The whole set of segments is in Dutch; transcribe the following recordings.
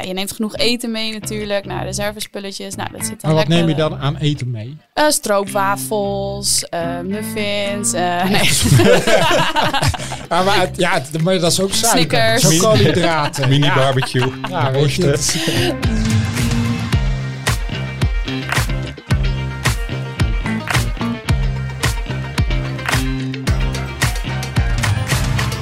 Eh, je neemt genoeg eten mee natuurlijk. Nou, reservespulletjes. Nou, dat zit dan Maar wat lekker, neem je dan aan eten mee? eh, stroopwafels, eh, muffins. eh, nee. Ja, maar, het- ja, maar dat is ook suiker. Snickers. Koolhydraten. Mini ja. barbecue. Ja, weet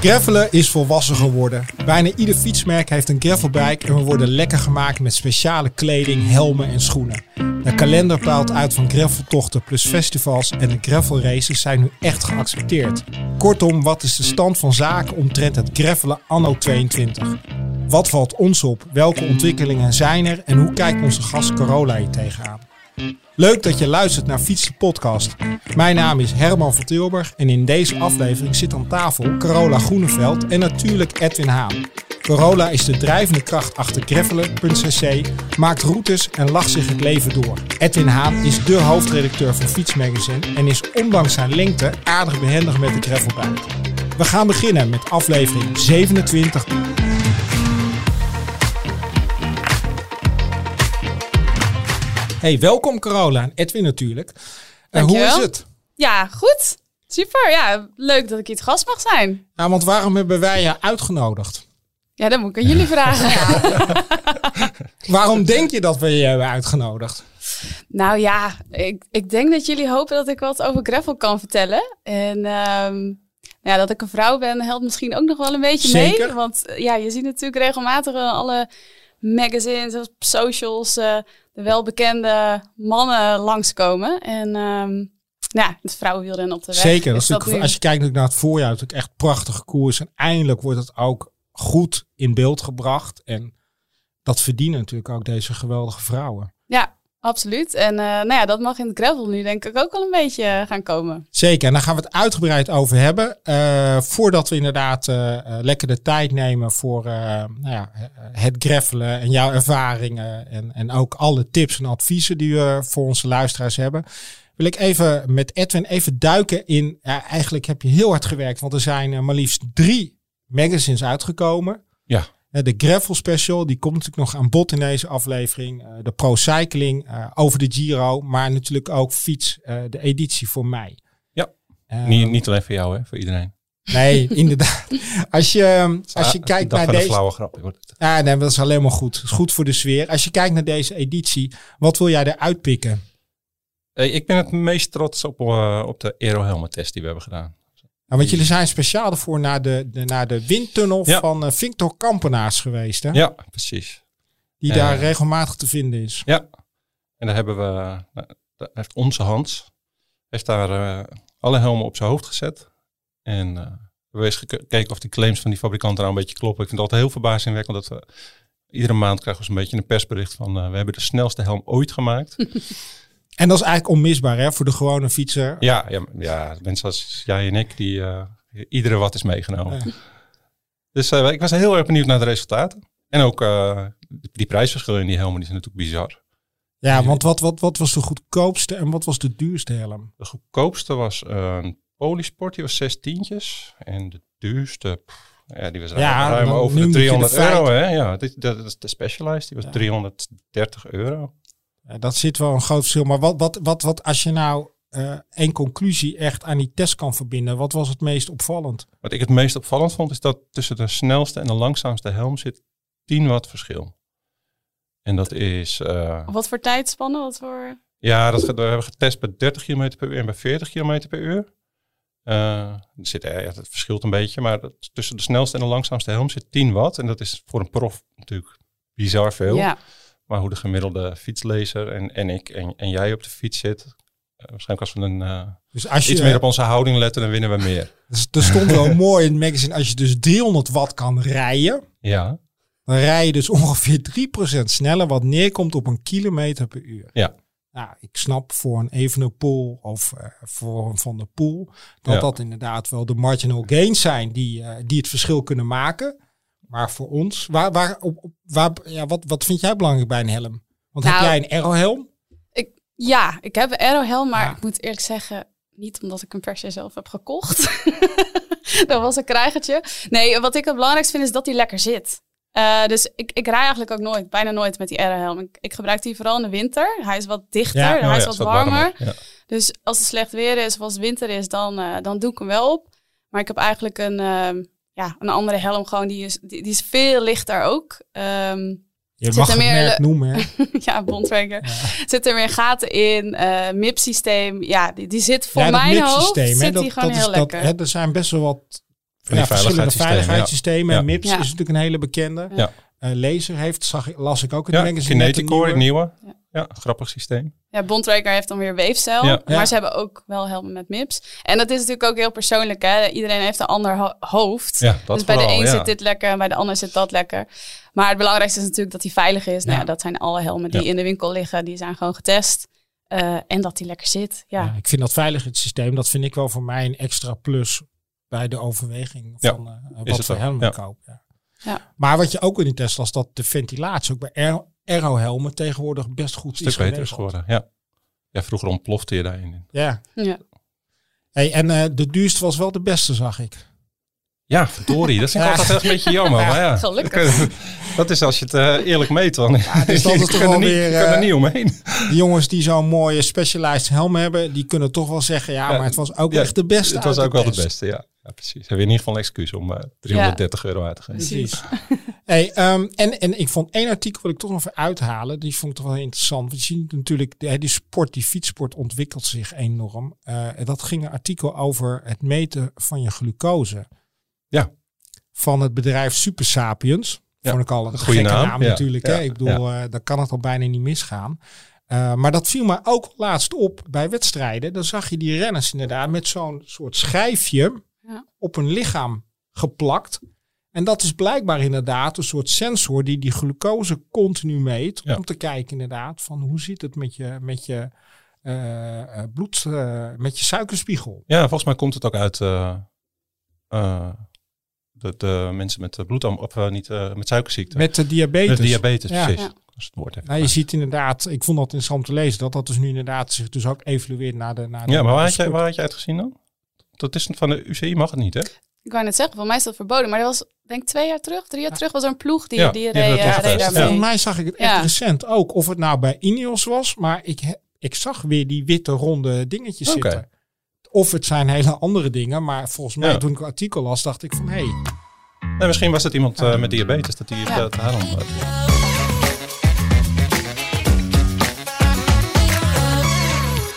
Gravelen is volwassen geworden. Bijna ieder fietsmerk heeft een gravelbike en we worden lekker gemaakt met speciale kleding, helmen en schoenen. De kalender paalt uit van graveltochten plus festivals en de gravelraces zijn nu echt geaccepteerd. Kortom, wat is de stand van zaken omtrent het gravelen anno 22? Wat valt ons op? Welke ontwikkelingen zijn er? En hoe kijkt onze gast Carola hier tegenaan? Leuk dat je luistert naar Fiets Podcast. Mijn naam is Herman van Tilburg en in deze aflevering zit aan tafel Carola Groeneveld en natuurlijk Edwin Haan. Carola is de drijvende kracht achter gravelen.cc, maakt routes en lacht zich het leven door. Edwin Haan is de hoofdredacteur van Fietsmagazine en is ondanks zijn lengte aardig behendig met de gravelbike. We gaan beginnen met aflevering 27 Hey, welkom Carola en Edwin natuurlijk. En hoe is het? ja, goed. Super. Ja, leuk dat ik hier te gast mag zijn. Nou, want waarom hebben wij je uitgenodigd? Ja, dat moet ik aan jullie vragen. Waarom denk je dat we je hebben uitgenodigd? Nou ja, ik, ik denk dat jullie hopen dat ik wat over gravel kan vertellen. En ehm, nou ja, dat ik een vrouw ben helpt misschien ook nog wel een beetje Zeker. mee. Want eh, ja, je ziet natuurlijk regelmatig alle magazines of socials eh, de welbekende mannen langskomen. En ehm ja, het vrouwenwielrennen op de weg. Zeker. Dat als je kijkt natuurlijk naar het voorjaar, natuurlijk echt prachtige koers. En eindelijk wordt het ook goed in beeld gebracht. En dat verdienen natuurlijk ook deze geweldige vrouwen. Ja, absoluut. En eh, nou ja, dat mag in het gravel nu denk ik ook wel een beetje eh, gaan komen. Zeker, en daar gaan we het uitgebreid over hebben. Eh, voordat we inderdaad lekker de tijd nemen voor eh, nou ja, het greffelen en jouw ervaringen. En, en ook alle tips en adviezen die we voor onze luisteraars hebben. Wil ik even met Edwin even duiken in. Ja, eigenlijk heb je heel hard gewerkt, want er zijn maar liefst drie magazines uitgekomen. Ja. Eh, De Gravel Special, die komt natuurlijk nog aan bod in deze aflevering. Eh, De Pro Cycling eh, over de Giro, maar natuurlijk ook Fiets, de editie voor mei. Ja. Niet, niet alleen voor jou, hè, voor iedereen. Nee, inderdaad. Als je, als je Ah, kijkt naar deze... flauwe grap. wordt nee, dat is alleen maar goed. Dat is goed voor de sfeer. Als je kijkt naar deze editie, wat wil jij eruit pikken? Ik ben het meest trots op, op de Aero Helmet test die we hebben gedaan. Nou, want jullie zijn speciaal ervoor naar de, de, naar de windtunnel Ja. van eh, Victor Kampenaars geweest. Hè? Ja, precies. Die Eh. daar regelmatig te vinden is. Ja. En daar hebben we, daar heeft onze Hans, heeft daar eh, alle helmen op zijn hoofd gezet. En eh, we hebben eens gek- gekeken of die claims van die fabrikant nou een beetje kloppen. Ik vind het altijd heel verbazingwekkend dat we iedere maand krijgen we zo'n beetje een persbericht van eh, we hebben de snelste helm ooit gemaakt. En dat is eigenlijk onmisbaar hè, voor de gewone fietser. ja, ja, ja, mensen als jij en ik, die eh, iedere wat is meegenomen. Ja. Dus eh, ik was heel erg benieuwd naar de resultaten. En ook eh, die prijsverschillen in die helmen, die zijn natuurlijk bizar. Ja, want wat, wat, wat was de goedkoopste en wat was de duurste helm? De goedkoopste was een Polysport, die was zes tientjes. En de duurste, pff, ja, die was ruim, Ja, ruim over de moet je de 300 euro. Hè? Ja, dat is de Specialized, die was Ja. 330 euro. Ja, dat zit wel een groot verschil. Maar wat, wat, wat, wat als je nou eh één conclusie echt aan die test kan verbinden, wat was het meest opvallend? Wat ik het meest opvallend vond, is dat tussen de snelste en de langzaamste helm zit 10 watt verschil. En dat is, eh, Wat voor tijdspannen? Wat voor... ja, dat, we hebben getest bij 30 km per uur en bij 40 km per uur. Eh, er zit, eh, ja, dat verschilt een beetje, maar dat, tussen de snelste en de langzaamste helm zit 10 watt. En dat is voor een prof natuurlijk bizar veel. Ja, Maar hoe de gemiddelde fietslezer en, en ik en, en jij op de fiets zit, eh, waarschijnlijk als we een, eh, Dus als je, iets meer op onze houding letten, dan winnen we meer. dus er stond wel mooi in het magazine, als je dus 300 watt kan rijden, Ja, dan rij je dus ongeveer 3% sneller, wat neerkomt op een kilometer per uur. Ja. Nou, ik snap voor een Evenepoel of eh, voor een Van der Poel dat Ja. dat inderdaad wel de marginal gains zijn die, die het verschil kunnen maken. Maar voor ons, waar, waar, op, waar, ja, wat, wat vind jij belangrijk bij een helm? Want heb Nou, jij een aerohelm? ja ik heb een aerohelm, maar Ja. ik moet eerlijk zeggen, niet omdat ik hem per se zelf heb gekocht. dat was een krijgertje. Nee, wat ik het belangrijkste vind is dat hij lekker zit. Eh, dus ik, ik rij eigenlijk ook nooit, bijna nooit met die aerohelm. Ik, ik gebruik die vooral in de winter. Hij is wat dichter, Ja. hij Oh is ja, wat warmer. Ja. Dus als het slecht weer is of als het winter is, dan, eh, dan doe ik hem wel op. Maar ik heb eigenlijk een, ehm, ja, een andere helm gewoon. Die is, die, die is veel lichter ook. Ehm, Je Zit mag er het meer merk le- noemen. hè? ja, Bondtracker. Zit er weer gaten in. eh MIP-systeem. Ja, die, die zit voor ja, mijn hoofd zit dat, die gewoon dat is heel dat, lekker. hè, er zijn best wel wat ja, verschillende veiligheidssystemen. En MIPS Ja. is natuurlijk een hele bekende. Ja. Eh, Laser heeft, zag las ik ook in Ja, de magazine. Kineticore, het nieuwe. nieuwe. Ja. Grappig systeem. Ja, Bondtracker heeft dan weer weefcel. Ja. Maar Ja. ze hebben ook wel helmen met MIPS. En dat is natuurlijk ook heel persoonlijk. Hè? Iedereen heeft een ander ho- hoofd. Ja, dat dus bij de een ja. zit dit lekker en bij de ander zit dat lekker. Maar het belangrijkste is natuurlijk dat hij veilig is. Nou dat zijn alle helmen die Ja. in de winkel liggen. Die zijn gewoon getest. Eh, en dat die lekker zit. Ja. Ja, ik vind dat veiligheidssysteem, dat vind ik wel voor mij een extra plus bij de overweging Ja, van eh, wat voor helm ik koop. Ja. Ja. Maar wat je ook in die test las, dat de ventilatie ook bij aero-helmen tegenwoordig best goed stuk is beter is geregeld. geworden. Ja. ja, vroeger ontplofte je daarin. Ja. Ja. Hey, en eh, de duurste was wel de beste, zag ik. Ja, verdorie. Dat vind ik Ja. altijd echt een beetje jammer. Maar ja, Gelukkig. dat is als je het eh, eerlijk meet dan. is toch kan wel er niet, er eh, niet omheen. Die jongens die zo'n mooie specialized helm hebben, die kunnen toch wel zeggen, ja, Ja, maar het was ook ja, echt de beste. Het was ook wel de beste, ja. ja precies. Hebben we in ieder geval een excuus om eh 330 euro uit te geven. Precies. hey, ehm, en, en ik vond één artikel wil ik toch nog even uithalen. Die vond ik toch wel interessant. Want je ziet natuurlijk, de, die sport, die fietssport ontwikkelt zich enorm. Eh, en dat ging een artikel over het meten van je glucose. Ja. Van het bedrijf Super Sapiens. Ja, Vond ik al een goede gekke naam, naam. Ja, natuurlijk. Hè? Ik bedoel, eh dan kan het al bijna niet misgaan. Eh, maar dat viel mij ook laatst op bij wedstrijden. Dan zag je die renners inderdaad met zo'n soort schijfje Ja. op hun lichaam geplakt. En dat is blijkbaar inderdaad een soort sensor die die glucose continu meet. Ja. Om te kijken inderdaad van hoe zit het met je, met je eh, eh, bloed, eh, met je suikerspiegel. Ja, volgens mij komt het ook uit eh, eh, mensen met de bloedam of eh, niet eh, met suikerziekte. Met de diabetes. Met diabetes, Ja. precies. Ja. Als het woord even. Nou, je ziet inderdaad, ik vond dat interessant te lezen, dat dat dus nu inderdaad zich dus ook evalueert naar de naar de- ja, maar waar had, jij, waar had jij het gezien dan? Dat is van de UCI mag het niet, hè? Ik wou net zeggen, voor mij is dat verboden. Maar dat was, denk ik, twee jaar terug, drie jaar terug was er een ploeg die, Ja, die die reed, dat eh, daarmee. Volgens mij zag ik het echt Ja. recent ook. Of het nou bij Ineos was, maar ik, ik zag weer die witte ronde dingetjes Oké. zitten. Of het zijn hele andere dingen, maar volgens mij Ja. toen ik het artikel las, dacht ik van hé, hey, Nee, misschien was het iemand eh, met diabetes, dat die het Ja. eh, daarom...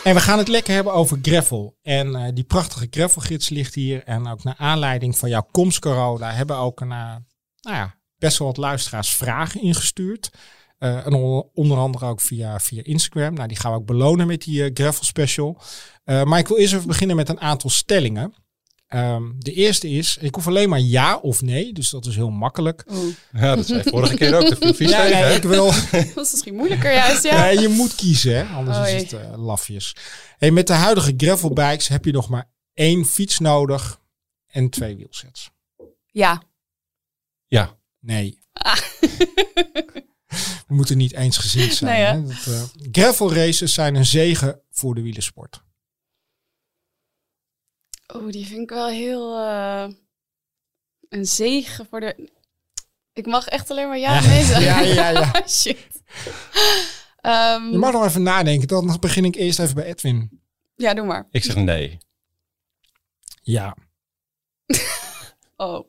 En we gaan het lekker hebben over gravel. En eh, die prachtige gravelgids ligt hier. En ook naar aanleiding van jouw komst, Carola, hebben ook een, eh, nou ja, best wel wat luisteraars vragen ingestuurd. Eh, en onder, andere ook via, via Instagram. Nou, die gaan we ook belonen met die eh, gravel special. Eh, maar ik wil eerst even beginnen met een aantal stellingen. Ehm, de eerste is, ik hoef alleen maar ja of nee. Dus dat is heel makkelijk. Ja, dat zei vorige keer ook. De Ja, nee, ik wil, dat is misschien moeilijker juist, ja. Nee, je moet kiezen, hè? anders Oei. is het eh, lafjes. Hey, met de huidige gravelbikes heb je nog maar één fiets nodig en twee wielsets. Ja. Ja, Nee. Ah. We moeten niet eensgezind zijn. Nee, hè? hè? Dat, eh, gravel races zijn een zegen voor de wielersport. Oeh, die vind ik wel heel... eh, een zegen voor de... Ik mag echt alleen maar ja nee zeggen. Ja, ja, ja. Shit. Ehm, Je mag nog even nadenken. Dan begin ik eerst even bij Edwin. Ja, doe maar. ik zeg nee. Ja. Oh.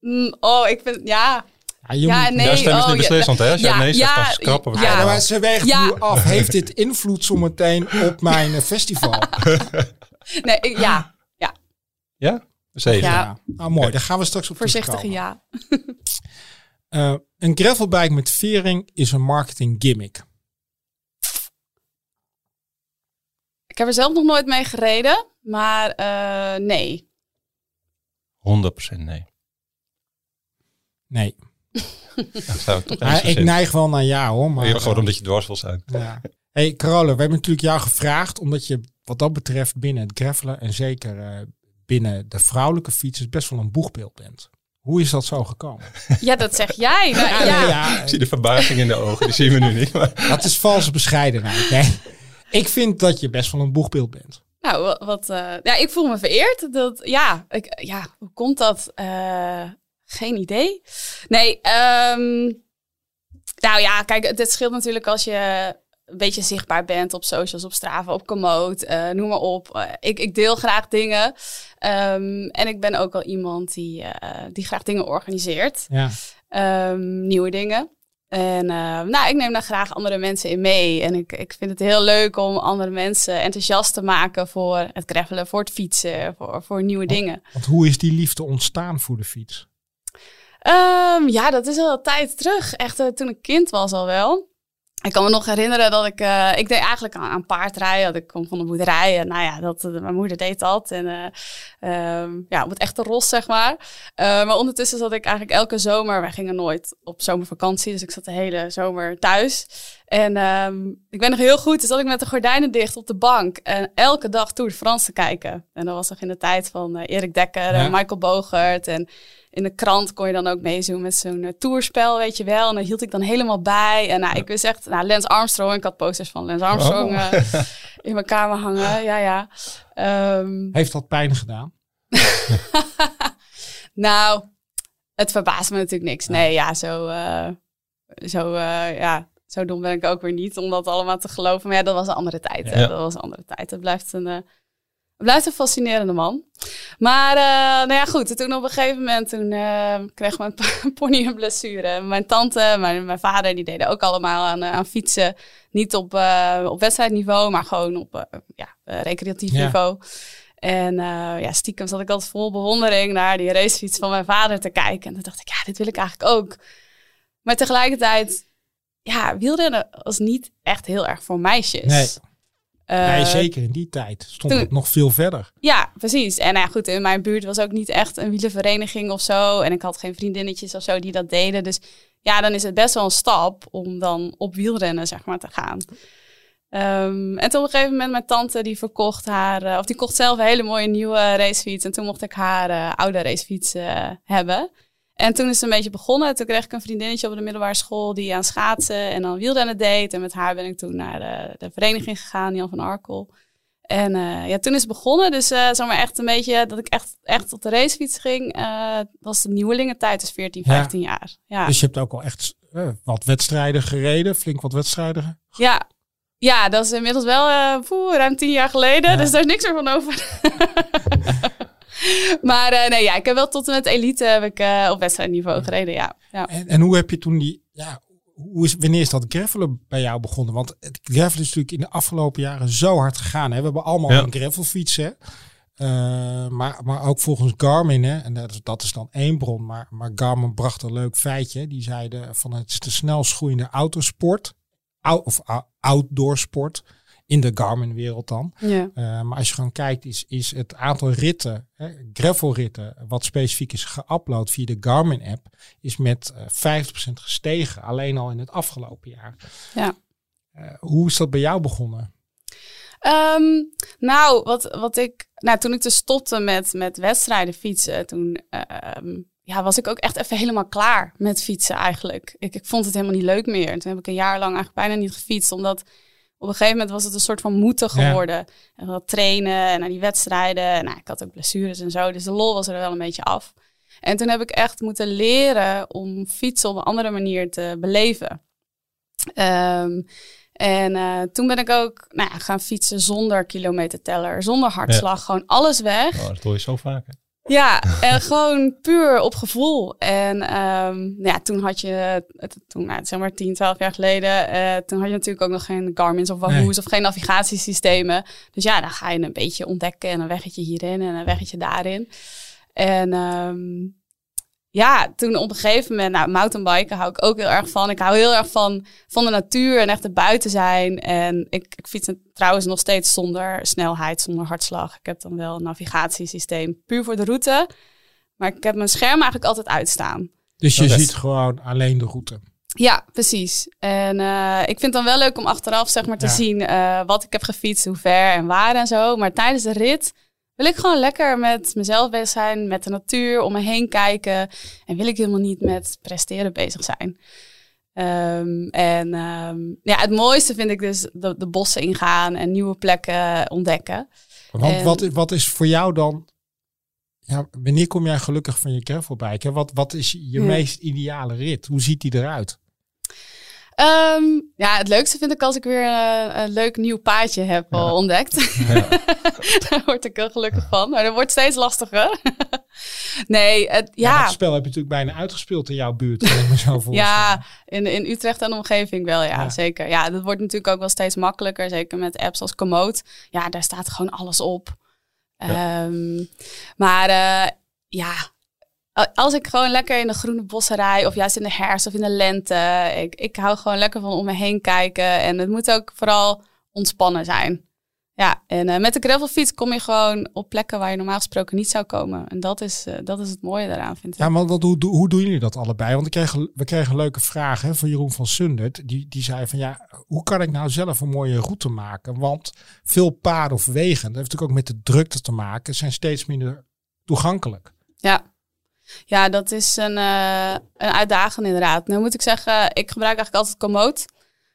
Mm, oh, ik vind... Ja. Ja, je Ja, moet- en nee. ja, stem is oh, niet ja, beslissend, hè? Als jij ja, nee zegt, ja, dan schrappen we ja. maar ze weegt Ja. nu af. Heeft dit invloed zometeen op mijn eh, festival? Nee, ik- ja. Ja? Ja. Ja. Nou, mooi. Daar gaan we straks op Voorzichtige ja. Eh, een gravelbike met vering is een marketing gimmick. Ik heb er zelf nog nooit mee gereden. Maar eh, nee. 100% nee. Nee. Dat zou ik toch eens ik neig wel naar ja hoor. Maar, Ja, Gewoon omdat je dwars wil zijn. ja. Hey Carola, we hebben natuurlijk jou gevraagd omdat je wat dat betreft binnen het gravelen en zeker eh, binnen de vrouwelijke fietsers best wel een boegbeeld bent. Hoe is dat zo gekomen? Ja, dat zeg jij. Nou, Ja, ja. nee, ja, Ik zie de verbazing in de ogen, die zien we nu niet. Maar dat is valse bescheidenheid. Nee. Ik vind dat je best wel een boegbeeld bent. Nou, wat, wat, eh, ja, ik voel me vereerd. Dat, ja, ik, ja, hoe komt dat? Eh, Geen idee. Nee, ehm, nou ja, kijk, het, het scheelt natuurlijk als je een beetje zichtbaar bent op socials, op Strava, op Komoot, eh, noem maar op. Eh, ik, ik deel graag dingen. Ehm, en ik ben ook wel iemand die, eh, die graag dingen organiseert. Ja. Ehm, nieuwe dingen. En nou, ik neem daar graag andere mensen in mee. En ik, ik vind het heel leuk om andere mensen enthousiast te maken voor het gravelen, voor het fietsen, voor, voor nieuwe dingen. Want hoe is die liefde ontstaan voor de fiets? Ehm, ja, dat is al een tijd terug. Echt toen ik kind was al wel. Ik kan me nog herinneren dat ik, uh, ik deed eigenlijk aan, aan paardrijden. Ik kom van de boerderij en nou ja, dat, eh, mijn moeder deed dat. En uh, um, ja, op het echte ros, zeg maar. maar ondertussen zat ik eigenlijk elke zomer, wij gingen nooit op zomervakantie, dus ik zat de hele zomer thuis. En um, ik ben nog heel goed, dus zat ik met de gordijnen dicht op de bank en elke dag Tour de France te kijken. En dat was nog in de tijd van Erik Dekker en Michael Bogert en in de krant kon je dan ook meezoen met zo'n uh, toerspel, weet je wel. En daar hield ik dan helemaal bij. En nou, ik wist echt, nou, Lance Armstrong. Ik had posters van Lance Armstrong oh. uh, in mijn kamer hangen. Ja, ja. Um, Heeft dat pijn gedaan? nou, het verbaast me natuurlijk niks. Nee, ja, zo, uh, zo, ja, zo dom ben ik ook weer niet om dat allemaal te geloven. Maar ja, dat was een andere tijd. Ja. Dat was een andere tijd. Het blijft een blijft een fascinerende man. Maar uh, nou ja, goed. Toen op een gegeven moment toen, uh, kreeg mijn pony een blessure. Mijn tante, mijn, mijn vader, die deden ook allemaal aan, uh, aan fietsen. Niet op, op wedstrijdniveau, maar gewoon op ja, recreatief niveau. En ja, stiekem zat ik altijd vol bewondering naar die racefiets van mijn vader te kijken. En toen dacht ik, ja, dit wil ik eigenlijk ook. Maar tegelijkertijd, ja, wielrennen was niet echt heel erg voor meisjes. Nee. Nee, eh, zeker in die tijd stond het nog veel verder. Ja, precies. En nou ja, goed, in mijn buurt was ook niet echt een wielenvereniging of zo. En ik had geen vriendinnetjes of zo die dat deden. Dus ja, dan is het best wel een stap om dan op wielrennen, zeg maar, te gaan. Um, en toen op een gegeven moment mijn tante die verkocht haar, uh, of die kocht zelf een hele mooie nieuwe racefiets. En toen mocht ik haar uh, oude racefiets uh, hebben. En toen is het een beetje begonnen. Toen kreeg ik een vriendinnetje op de middelbare school die aan schaatsen en dan wielrennen deed. En met haar ben ik toen naar de, de vereniging gegaan, Jan van Arkel. En uh, ja, toen is het begonnen. Dus uh, zeg maar echt een beetje dat ik echt, echt op de racefiets ging. Uh, was de nieuwelingentijd, dus 14, 15 ja. jaar. Ja. Dus je hebt ook al echt wat wedstrijden gereden, flink wat wedstrijden. Ja, ja dat is inmiddels wel poeh, ruim tien jaar geleden. Ja. Dus daar is niks meer van over. maar uh, nee, ja, ik heb wel tot en met elite heb ik, uh, op wedstrijdniveau gereden, ja. ja. En, en, hoe heb je toen die, ja, hoe is, wanneer is dat gravelen bij jou begonnen? Want het gravelen is natuurlijk in de afgelopen jaren zo hard gegaan. Hè? We hebben allemaal ja. een gravelfiets, hè? Uh, maar, maar ook volgens Garmin, hè, en dat is, dat is dan één bron, maar, maar Garmin bracht een leuk feitje. Die zeiden van het is de snelst groeiende autosport, of outdoor sport in de Garmin-wereld dan. Ja. Uh, maar als je gewoon kijkt, is, is het aantal ritten, hè, gravelritten, wat specifiek is geüpload via de Garmin-app, is met uh, 50% gestegen. Alleen al in het afgelopen jaar. Ja. Uh, hoe is dat bij jou begonnen? Um, nou, wat, wat ik, nou, toen ik dus stopte met, met wedstrijden fietsen, toen um, ja, was ik ook echt even helemaal klaar met fietsen eigenlijk. Ik, ik vond het helemaal niet leuk meer. toen heb ik een jaar lang eigenlijk bijna niet gefietst, omdat op een gegeven moment was het een soort van moeten geworden. Ja. En wat trainen en naar die wedstrijden. En nou, ik had ook blessures en zo. Dus de lol was er wel een beetje af. En toen heb ik echt moeten leren om fietsen op een andere manier te beleven. Um, en uh, toen ben ik ook nou ja, gaan fietsen zonder kilometerteller, zonder hartslag. Ja. Gewoon alles weg. Oh, dat hoor je zo vaak. Hè? Ja, en gewoon puur op gevoel. En um, ja, toen had je, toen, nou, zeg maar 10, 12 jaar geleden, uh, toen had je natuurlijk ook nog geen Garmin's of Wahoo's nee. of geen navigatiesystemen. Dus ja, dan ga je een beetje ontdekken en een weggetje hierin en een weggetje daarin. En um, ja, toen op een gegeven moment, nou, mountainbiken hou ik ook heel erg van. Ik hou heel erg van, van de natuur en echt buiten zijn. En ik, ik fiets trouwens nog steeds zonder snelheid, zonder hartslag. Ik heb dan wel een navigatiesysteem puur voor de route. Maar ik heb mijn scherm eigenlijk altijd uitstaan. Dus je ziet gewoon alleen de route? Ja, precies. En uh, ik vind het dan wel leuk om achteraf zeg maar te ja. zien uh, wat ik heb gefietst, hoe ver en waar en zo. Maar tijdens de rit wil ik gewoon lekker met mezelf bezig zijn, met de natuur, om me heen kijken. En wil ik helemaal niet met presteren bezig zijn. Um, en um, ja, het mooiste vind ik dus de, de, bossen ingaan en nieuwe plekken ontdekken. Want en, wat, wat is voor jou dan ja, wanneer kom jij gelukkig van je gravelbike? Wat, wat is je Ja. meest ideale rit? Hoe ziet die eruit? Ehm, ja, het leukste vind ik als ik weer eh, een leuk nieuw paadje heb ontdekt. Ja. Daar word ik heel gelukkig van. Maar dat wordt steeds lastiger. nee, het, Ja. spel heb je natuurlijk bijna uitgespeeld in jouw buurt. Ja in, in Utrecht en de omgeving wel, ja, zeker. Ja, dat wordt natuurlijk ook wel steeds makkelijker. Zeker met apps als Komoot. Ja, daar staat gewoon alles op. Ehm, maar eh, ja, als ik gewoon lekker in de groene bossen rij, of juist in de herfst of in de lente. Ik, ik hou gewoon lekker van om me heen kijken. En het moet ook vooral ontspannen zijn. Ja, en eh, met de gravelfiets kom je gewoon op plekken waar je normaal gesproken niet zou komen. En dat is, eh, dat is het mooie daaraan, vind ik. Ja, maar wat, hoe, hoe, doen jullie dat allebei? Want ik kreeg, we kregen leuke vragen van Jeroen van Sundert. Die, die zei van ja, hoe kan ik nou zelf een mooie route maken? Want veel paden of wegen, dat heeft natuurlijk ook met de drukte te maken, zijn steeds minder toegankelijk. Ja. Ja, dat is een, eh, een uitdaging inderdaad. Nu moet ik zeggen, ik gebruik eigenlijk altijd Komoot.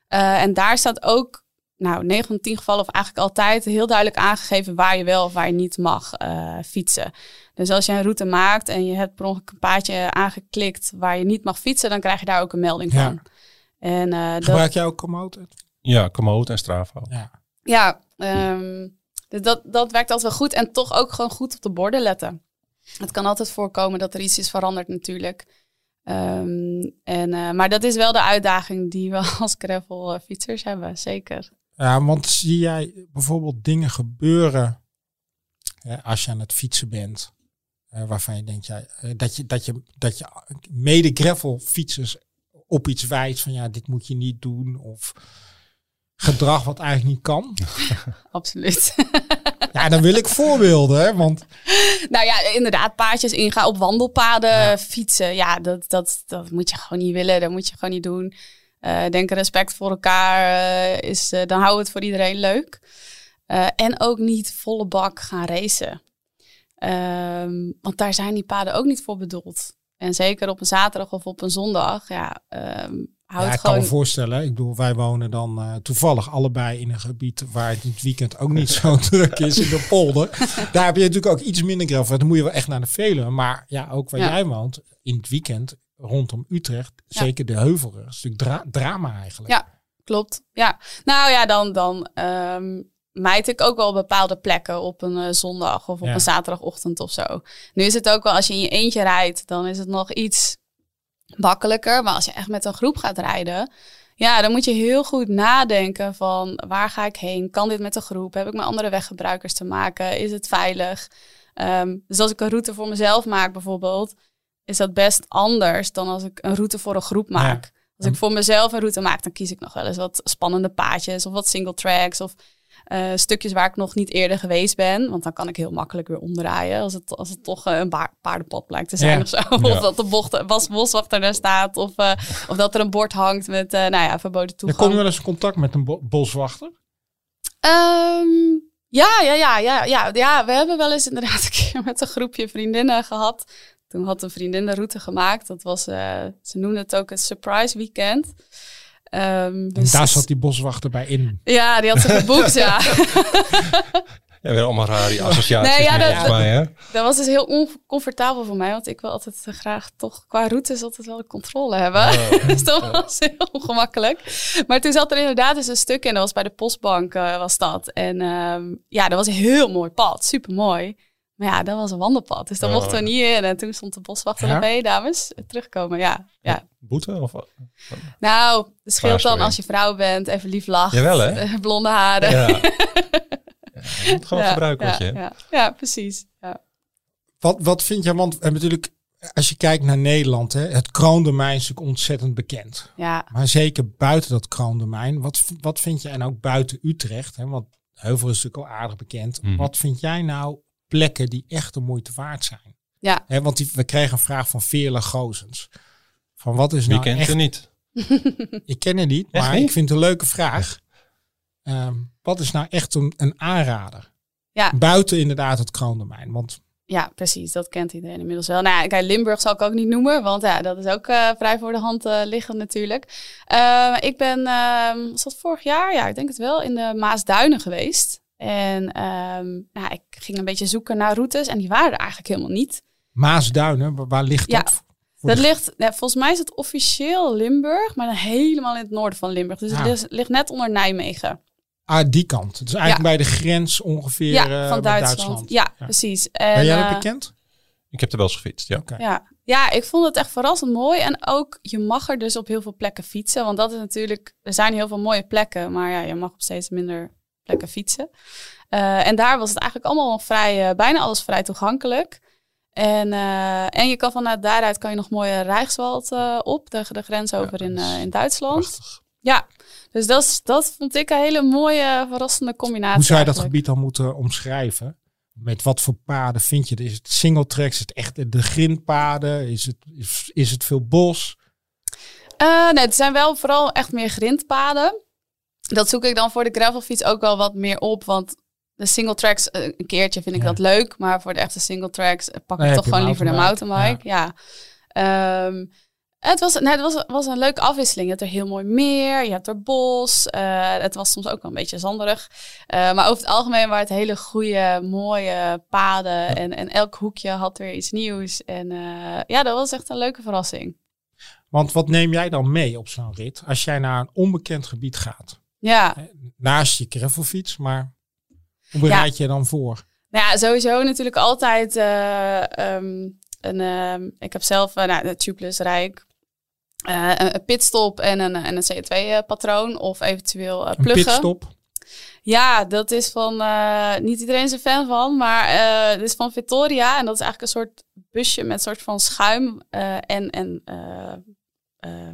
Eh, en daar staat ook, nou, 9 van de 10 gevallen, of eigenlijk altijd, heel duidelijk aangegeven waar je wel of waar je niet mag eh, fietsen. Dus als je een route maakt en je hebt per ongeluk een paadje aangeklikt waar je niet mag fietsen, dan krijg je daar ook een melding Ja. van. En eh, dat, Gebruik jij ook Komoot? ja, Komoot en Strava. Ja. Ja, ehm, dus dat, dat werkt altijd wel goed. En toch ook gewoon goed op de borden letten. Het kan altijd voorkomen dat er iets is veranderd natuurlijk. Ehm, en, eh, maar dat is wel de uitdaging die we als gravel eh, fietsers hebben, zeker. Ja, want zie jij bijvoorbeeld dingen gebeuren hè, als je aan het fietsen bent, eh, waarvan je denkt ja, dat je, dat je, dat je mede gravel fietsers op iets wijst van ja, dit moet je niet doen of gedrag wat eigenlijk niet kan. Absoluut. Ja, dan wil ik voorbeelden, hè, want nou ja, inderdaad, paadjes ingaan op wandelpaden, Ja. fietsen. Ja, dat, dat, dat moet je gewoon niet willen. Dat moet je gewoon niet doen. Eh denk respect voor elkaar eh, is, eh, dan houden we het voor iedereen leuk. En ook niet volle bak gaan racen. Ehm, want daar zijn die paden ook niet voor bedoeld. En zeker op een zaterdag of op een zondag, ja, ehm houd ja, ik kan gewoon... me voorstellen. Ik bedoel, wij wonen dan eh, toevallig allebei in een gebied waar het in het weekend ook niet zo druk is in de polder. Daar heb je natuurlijk ook iets minder gravel. Dan moet je wel echt naar de Veluwe. Maar ja, ook waar Ja. jij woont, in het weekend rondom Utrecht, zeker de heuvelen. Is natuurlijk dra- drama eigenlijk. Ja. Klopt, ja. Nou ja, dan, dan ehm mijt ik ook wel bepaalde plekken op een eh, zondag of op een zaterdagochtend of zo. Nu is het ook wel, als je in je eentje rijdt, dan is het nog iets makkelijker. Maar als je echt met een groep gaat rijden, ja, dan moet je heel goed nadenken van waar ga ik heen? Kan dit met de groep? Heb ik met andere weggebruikers te maken? Is het veilig? Ehm, dus als ik een route voor mezelf maak bijvoorbeeld, is dat best anders dan als ik een route voor een groep maak. Als ik voor mezelf een route maak, dan kies ik nog wel eens wat spannende paadjes of wat single tracks of eh, stukjes waar ik nog niet eerder geweest ben. Want dan kan ik heel makkelijk weer omdraaien als het, als het toch eh, een paardenpad blijkt te zijn Ja. of zo. Of dat de bocht, was, boswachter daar staat of, eh, of dat er een bord hangt met nou ja, verboden toegang. kom je wel eens in contact met een bo- boswachter. Ehm, ja, ja, ja, ja, ja, ja. We hebben wel eens inderdaad een keer met een groepje vriendinnen gehad. Toen had een vriendin de route gemaakt. Dat was, ze noemden het ook het surprise weekend. Ehm, En dus- daar zat die boswachter bij in. Ja, die had ze geboekt, ja. Ja, weer allemaal rare associaties. Nee, ja, dat- volgens mij, hè? Dat was dus heel oncomfortabel voor mij. Want ik wil altijd eh, graag toch qua routes altijd wel de controle hebben. Oh. dus dat was heel ongemakkelijk. Maar toen zat er inderdaad dus een stuk in. Dat was bij de postbank eh, was dat. En ehm, ja, dat was een heel mooi pad. Super mooi. Maar ja, dat was een wandelpad. Dus daar Oh. mochten we niet in. En toen stond de boswachter Ja? erbij, dames. Terugkomen, ja. ja. Boete? Of, wat? Nou, het scheelt dan als je vrouw bent. Even lief lacht. Jawel, hè? Blonde haren. ja. ja. Je moet gewoon Ja, gebruiken wat ja, je hebt. ja, ja, precies. Ja. Wat, wat vind jij, want hebben natuurlijk, als je kijkt naar Nederland, hè, het kroondomein is natuurlijk ontzettend bekend. ja. Maar zeker buiten dat kroondomein, wat, wat vind je, en ook buiten Utrecht, hè, want Heuvel is natuurlijk al aardig bekend. Mhm. Wat vind jij nou plekken die echt de moeite waard zijn? Ja. Hè, want die, we kregen een vraag van Veerle Gozens. Van wat is Wie nou kent echt... ze niet? Ik ken het niet, maar niet? ik vind het een leuke vraag. Ehm, wat is nou echt een, een aanrader? Ja. Buiten inderdaad het kroondomein. Want Ja, precies. Dat kent iedereen inmiddels wel. Nou ja, kijk, Limburg zal ik ook niet noemen, want ja, dat is ook eh, vrij voor de hand eh, liggend natuurlijk. Eh, ik ben, ehm, was dat vorig jaar? Ja, ik denk het wel, in de Maasduinen geweest. En ehm, nou, ik ging een beetje zoeken naar routes en die waren er eigenlijk helemaal niet. Maasduinen, waar, ligt Ja, dat? Voor Dat de- ligt, ja, volgens mij is het officieel Limburg, maar dan helemaal in het noorden van Limburg. Dus Ah. het ligt, ligt net onder Nijmegen. Ah, die kant. Dus eigenlijk bij de grens ongeveer Ja, eh, van Duitsland. Ja, Ja. precies. En, Ben jij dat eh, bekend? Ik heb er wel eens gefietst, ja. Oké. Ja. ja, ik vond het echt verrassend mooi. En ook, je mag er dus op heel veel plekken fietsen. Want dat is natuurlijk, er zijn heel veel mooie plekken. Maar ja, je mag op steeds minder plekken fietsen. Eh, en daar was het eigenlijk allemaal vrij, eh, bijna alles vrij toegankelijk. En, eh, en je kan vanuit daaruit kan je nog mooie Rijkswald op, de, de grens over in, in Duitsland. Prachtig. Ja, dus dat, is- dat vond ik een hele mooie, verrassende combinatie. Hoe zou je dat gebied dan moeten omschrijven? Met wat voor paden vind je? Is het single tracks? Is het echt de grindpaden? Is het, is, is het veel bos? Nee, het zijn wel vooral echt meer grindpaden. Dat zoek ik dan voor de gravelfiets ook wel wat meer op. Want de single tracks, eh, een keertje vind ik Ja. dat leuk. Maar voor de echte single tracks eh, pak Nee, ik toch gewoon liever de mountainbike. mountainbike. Ja. Ehm, het was, nee, het was, was een leuke afwisseling. Je hebt er heel mooi meer, je hebt er bos. eh, het was soms ook wel een beetje zanderig. Maar over het algemeen waren het hele goede, mooie paden. En, en elk hoekje had weer iets nieuws. En ja, dat was echt een leuke verrassing. Want wat neem jij dan mee op zo'n rit als jij naar een onbekend gebied gaat? Ja. Naast je gravelfiets, maar hoe bereid je je dan voor? Nou ja, sowieso natuurlijk altijd eh, ehm, een. ehm, ik heb zelf uh, nou, de tubeless rijk. eh, een pitstop en een, en een CO2-patroon. Of eventueel Een pluggen. pitstop? Ja, dat is van. niet iedereen is een fan van, maar dit is van Victoria. En dat is eigenlijk een soort busje met een soort van schuim en, en eh,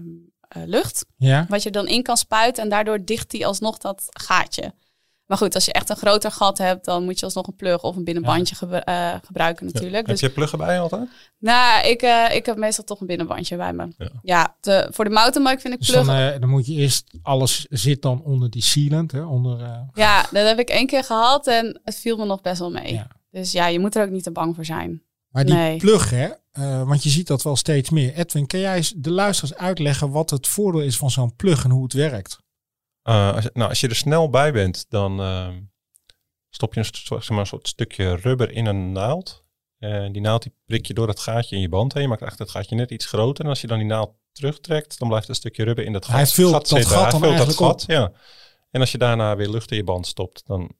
eh, lucht. Ja. Wat je dan in kan spuiten en daardoor dicht die alsnog dat gaatje. Maar goed, als je echt een groter gat hebt, dan moet je alsnog een plug of een binnenbandje eh, gebruiken natuurlijk. Heb Dus je pluggen bij altijd? nou, ik, eh, ik heb meestal toch een binnenbandje bij me. Ja. Ja, de, voor de mountainbike vind ik Dus plug. dan, dan moet je eerst, alles zit dan onder die sealant, hè, onder... Ja, dat heb ik één keer gehad en het viel me nog best wel mee. Dus ja, je moet er ook niet te bang voor zijn. Maar die Nee. plug, hè, eh, want je ziet dat wel steeds meer. Edwin, kan jij de luisteraars uitleggen wat het voordeel is van zo'n plug en hoe het werkt? Eh, als, nou, als je er snel bij bent, dan ehm, stop je een, zeg maar, een soort stukje rubber in een naald. En die naald die prik je door het gaatje in je band heen. Je maakt echt het gaatje net iets groter. En als je dan die naald terugtrekt, dan blijft een stukje rubber in dat gat, Hij vult gat dat gat Hij dan vult dat gat, ja. En als je daarna weer lucht in je band stopt, dan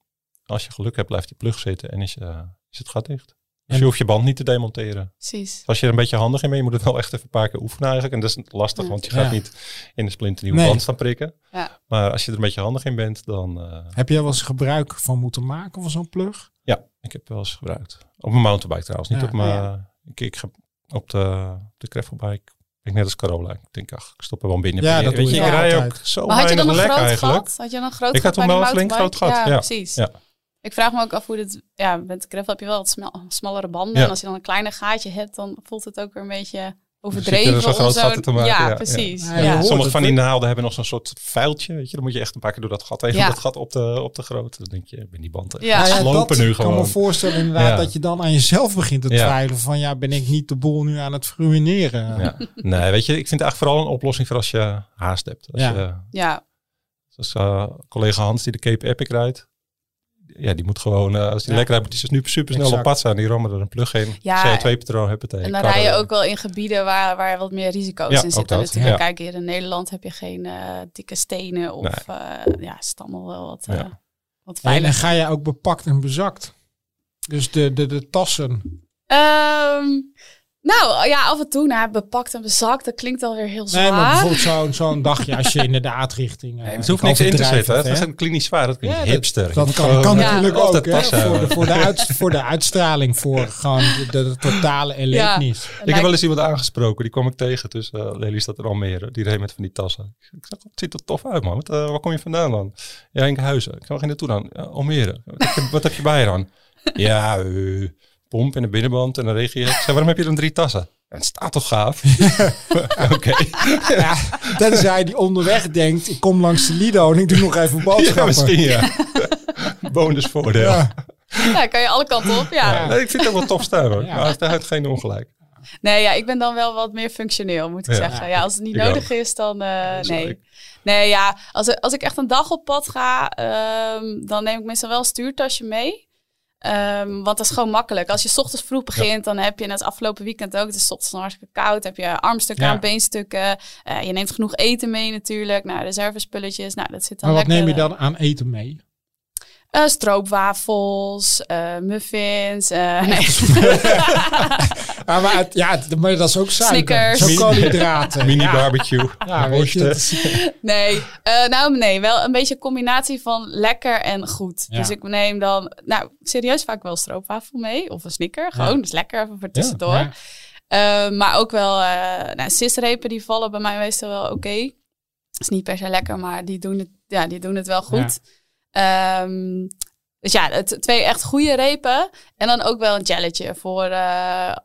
als je geluk hebt, blijft die plug zitten en is, eh, is het gat dicht. Dus En- je hoeft je band niet te demonteren. Precies. Als je er een beetje handig in bent, je moet het wel echt even een paar keer oefenen eigenlijk. En dat is lastig, Ja. want je gaat Ja. niet in de splinternieuwe Nee. band staan prikken. Ja. Maar als je er een beetje handig in bent, dan... eh, Heb jij wel eens gebruik van moeten maken van zo'n plug? ja, ik heb wel eens gebruikt. Op mijn mountainbike trouwens, niet Ja. op mijn... Ja. Ik, ik heb op de, de gravelbike, ik net als Carola. Ik denk, ach, ik stop er wel binnen. Ja, dat Weet je, ik rij ook zo Maar had je dan weinig een groot eigenlijk. gat? Had je dan een groot Ik gat had toen wel een flink mountainbike? groot gat, ja. precies. Ja. Ik vraag me ook af hoe dit... Ja, met de gravel heb je wel wat smallere banden. Ja. En als je dan een kleiner gaatje hebt, dan voelt het ook weer een beetje overdreven. er groot gat te maken, Ja, precies. Ja, Sommige van die naalden hebben nog zo'n soort vuiltje. Weet je, dan moet je echt een paar keer door dat gat om Dat gat op de, op de grote. Dan denk je, ik ben die band Ja. ja. Ja, slopen dat nu kan me gewoon. voorstellen inderdaad Ja. dat je dan aan jezelf begint te Ja. twijfelen van ja, ben ik niet de boel nu aan het ruïneren? Ja. Nee, weet je, ik vind het eigenlijk vooral een oplossing voor als je haast hebt. Als Ja. je, ja. zoals eh, collega Hans die de Cape Epic rijdt. Ja, die moet gewoon, eh, als die Ja. lekker rijdt, moet hij dus nu super snel op pad zijn. Die rammen er een plug in. Ja, CO2-patroon, huppatee. En dan rij je ook wel in gebieden waar, waar wat meer risico's Ja, in ook zitten. dat, Natuurlijk, ja. kijk, hier in Nederland heb je geen eh, dikke stenen of Nee. eh, ja, is het allemaal wel wat, eh, wat En veilig. dan ga je ook bepakt en bezakt. Dus de, de, de tassen. Ehm, nou ja, af en toe nou, bepakt en bezakt. Dat klinkt alweer heel zwaar. Nee, maar bijvoorbeeld zo'n zo'n dagje als je inderdaad richting... eh, Nee, het hoeft ik niks in te het, Het hè? is een klinisch zwaar. Dat klinkt Ja, dat- hipster. Dat kan, kan Ja. natuurlijk altijd ook, hè, passen voor, de, voor, de uit, voor de uitstraling, voor gewoon de, de totale erlevenis. Ik heb wel eens iemand aangesproken, die kwam ik tegen tussen uh, Lely's dat er Almere. Die reed met van die tassen. Ik zeg, het ziet er tof uit man. Wat, eh, waar kom je vandaan dan? Ja, Enkhuizen. Ik zeg, waar ging je naartoe dan? Ja, Almere. Wat heb, je, wat heb je bij je dan? ja, eh, pomp en een binnenband en een regie. Ik waarom heb je dan drie tassen? Ja, het staat toch gaaf? Oké. Ja, tenzij die onderweg denkt, ik kom langs de Lido en ik doe nog even Ja, boodschappen. misschien ja. Bonusvoordeel. Ja. Ja, kan je alle kanten op, ja. Ja. Nee, ik vind het ook wel tof staan hoor. Ja. Maar heeft geen ongelijk. Nee, ja, ik ben dan wel wat meer functioneel, moet ik Ja. zeggen. Ja, als het niet Ik nodig ook. is, dan eh, nee. Nee, ja, als, als ik echt een dag op pad ga, ehm, dan neem ik meestal wel een stuurtasje mee. Ehm, want dat is gewoon makkelijk. Als je 's ochtends vroeg begint, dan heb je net afgelopen weekend ook. Het is 's ochtends hartstikke koud. Heb je armstukken Ja. aan, beenstukken. Eh, je neemt genoeg eten mee natuurlijk. Nou, reservespulletjes. Nou, dat zit dan Maar wat lekker. neem je dan aan eten mee? Eh, stroopwafels, eh, muffins. eh, nee. Ah, maar het- ja, maar dat is ook suiker. Snickers. Zo koolhydraten. Mini ja. barbecue. Ja, Nee, eh, nou nee, wel een beetje een combinatie van lekker en goed. Ja. Dus ik neem dan, nou serieus vaak wel stroopwafel mee of een snicker. Gewoon, dus lekker even voor tussendoor. Ja. Eh, maar ook wel, eh nou, sisrepen die vallen bij mij meestal wel oké. Is niet per se lekker, maar die doen het, ja, die doen het wel goed. Ehm, dus ja, het, twee echt goede repen. En dan ook wel een jelletje voor... eh,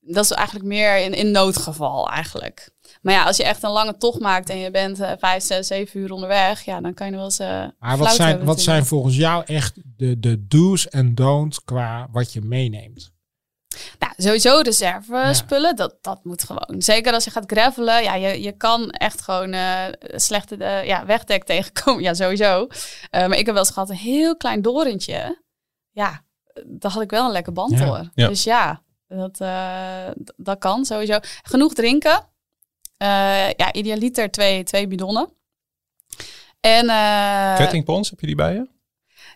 dat is eigenlijk meer in, in noodgeval eigenlijk. Maar ja, als je echt een lange tocht maakt en je bent eh, vijf, zes, zeven uur onderweg, ja, dan kan je wel eens. eh, Maar wat zijn, wat zijn volgens jou echt de, de do's en don'ts qua wat je meeneemt? Nou, sowieso reservespullen, dat, dat moet gewoon. Zeker als je gaat gravelen, ja, je, je kan echt gewoon eh, slechte eh, ja, wegdek tegenkomen. Ja, sowieso. Eh, maar ik heb wel eens gehad een heel klein dorentje. Ja, daar had ik wel een lekker band Ja. Ja. Dus ja, dat, dat kan sowieso. Genoeg drinken. Ja, idealiter twee, twee bidonnen. En eh, Kettingpons, heb je die bij je?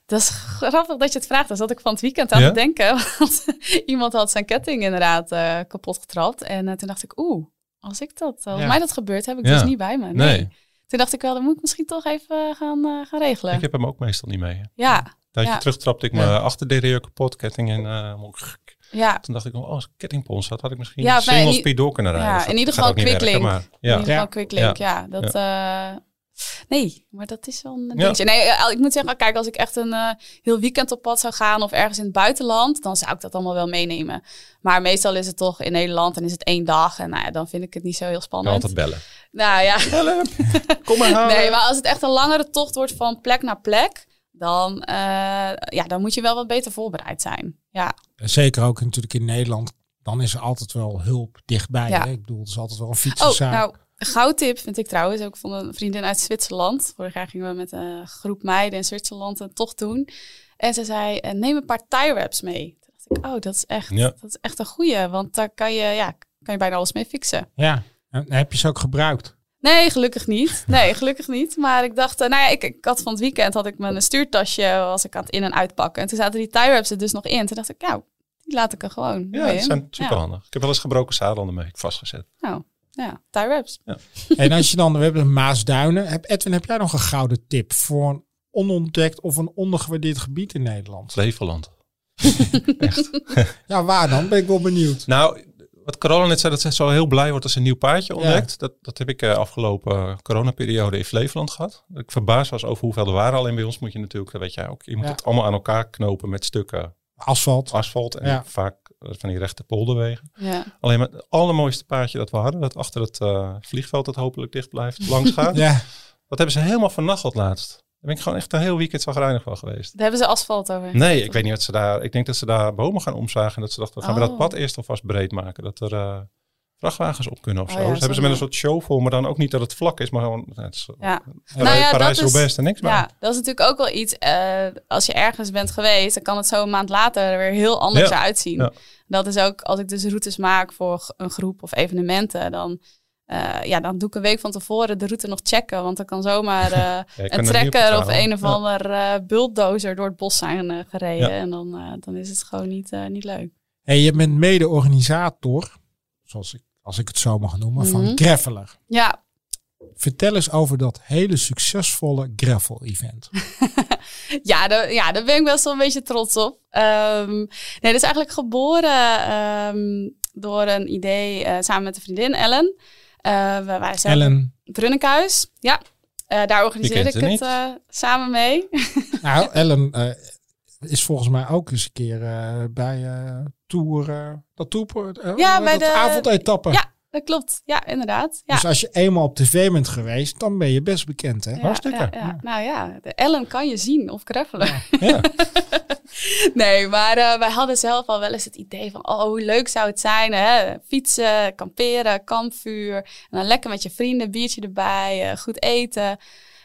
Dat is grappig dat je het vraagt. Daar zat ik van het weekend aan Ja? te denken. Want iemand had zijn ketting inderdaad eh, kapot getrapt. En eh, toen dacht ik, oeh, als ik dat, als Ja. mij dat gebeurt, heb ik Ja. dus niet bij me. Nee. Nee. Toen dacht ik wel, dan moet ik misschien toch even gaan, eh, gaan regelen. Ik heb hem ook meestal niet mee. Ja, Tijdje Ja. terug trapte ik Ja. mijn achterderieur kapot, ketting en eh, ja. toen dacht ik, oh, als ik kettingpons had, had ik misschien Ja, nee, single speed door kunnen rijden. ja, Dus dat in ieder geval quicklink. maar In ja. ieder geval Ja. quick link, ja. dat, eh, nee, maar dat is wel een Ja. dingetje. Nee, eh, ik moet zeggen, kijk, als ik echt een eh, heel weekend op pad zou gaan of ergens in het buitenland, dan zou ik dat allemaal wel meenemen. Maar meestal is het toch in Nederland en is het één dag en nou ja, dan vind ik het niet zo heel spannend. altijd bellen. Nou ja, Kom maar halen. nee, maar als het echt een langere tocht wordt van plek naar plek, dan, eh, ja, dan moet je wel wat beter voorbereid zijn. Ja, Zeker ook natuurlijk in Nederland. Dan is er altijd wel hulp dichtbij. Ja. Hè? Ik bedoel, het is altijd wel een Oh, fietsenzaak. nou, een goudtip vind ik trouwens ook van een vriendin uit Zwitserland. Vorig jaar gingen we met een groep meiden in Zwitserland een tocht doen. En ze zei, eh, neem een paar tie wraps mee. Toen dacht ik, oh, dat is echt, Ja. dat is echt een goeie. Want daar kan je, ja, kan je bijna alles mee fixen. Ja, en heb je ze ook gebruikt? Nee, gelukkig niet. Nee, gelukkig niet. Maar ik dacht, eh, nou ja, ik, ik had van het weekend had ik mijn stuurtasje, was ik aan het in- en uitpakken. En toen zaten die tie wraps er dus nog in. Toen dacht ik, nou, die laat ik er gewoon Ja, die zijn super handig. Ik heb wel eens gebroken zadel ermee vastgezet. Nou, ja, tie wraps. en als je dan, we hebben Maasduinen. Heb, Edwin, heb jij nog een gouden tip voor een onontdekt of een ondergewaardeerd gebied in Nederland? Flevoland. Ja, waar dan? Ben ik wel benieuwd. Nou, wat Carola net zei, dat zij zo heel blij wordt als een nieuw paardje ontdekt. Dat, dat heb ik eh, afgelopen eh, coronaperiode in Flevoland gehad. Dat ik verbaasd was over hoeveel er waren. Alleen bij ons moet je natuurlijk, dat weet jij ook, je moet Ja. het allemaal aan elkaar knopen met stukken Asfalt. asfalt en Ja. vaak van die rechte polderwegen. Ja. Alleen maar het allermooiste paardje dat we hadden, dat achter het eh, vliegveld dat hopelijk dicht blijft, langs gaat. Ja, Dat hebben ze helemaal vernacheld laatst. Daar ben ik gewoon echt een heel weekend zagrijnig van geweest. Daar hebben ze asfalt over. Nee, ik weet niet wat ze daar. Ik denk dat ze daar bomen gaan omzagen. En dat ze dachten, we gaan we dat Oh. pad eerst alvast breed maken. Dat er eh, vrachtwagens op kunnen of Oh zo. ja, dus hebben ze met een soort show voor, maar dan ook niet dat het vlak is, maar gewoon. nou, Het is, Ja. Nou ja, Parijs dat is- Roubaix er niks bij. Ja, dat is natuurlijk ook wel iets. eh, als je ergens bent geweest, dan kan het zo een maand later er weer heel anders Ja. eruit zien. Ja. Dat is ook als ik dus routes maak voor een groep of evenementen, dan, eh, ja, dan doe ik een week van tevoren de route nog checken. Want er kan zomaar eh, Ja, een er trekker of een of Ja. ander eh bulldozer door het bos zijn gereden. Ja. En dan, eh, dan is het gewoon niet, eh, niet leuk. en je bent mede-organisator, zoals ik, als ik het zo mag noemen, van Mhm. Graveler. Ja, Vertel eens over dat hele succesvolle gravel-event. Ja, daar, ja, daar ben ik best wel een beetje trots op. Ehm, nee, dat is eigenlijk geboren ehm, door een idee eh, samen met een vriendin, Ellen. Eh we waren zelf Ellen, Brunnikhuis. Ja, Eh, daar organiseerde ik het eh, samen mee. nou, Ellen eh, is volgens mij ook eens een keer eh, bij eh Tour, dat Tour, eh, Ja, bij de- avondetappe. Ja, dat klopt. Ja, inderdaad. Ja. Dus als je eenmaal op tv bent geweest, dan ben je best bekend, hè? ja, hartstikke. Ja, ja. Nou ja, de Ellen kan je zien of. Ja. nee, maar uh, wij hadden zelf al wel eens het idee van... oh, hoe leuk zou het zijn, hè? Fietsen, kamperen, kampvuur. En dan lekker met je vrienden, biertje erbij, uh, goed eten.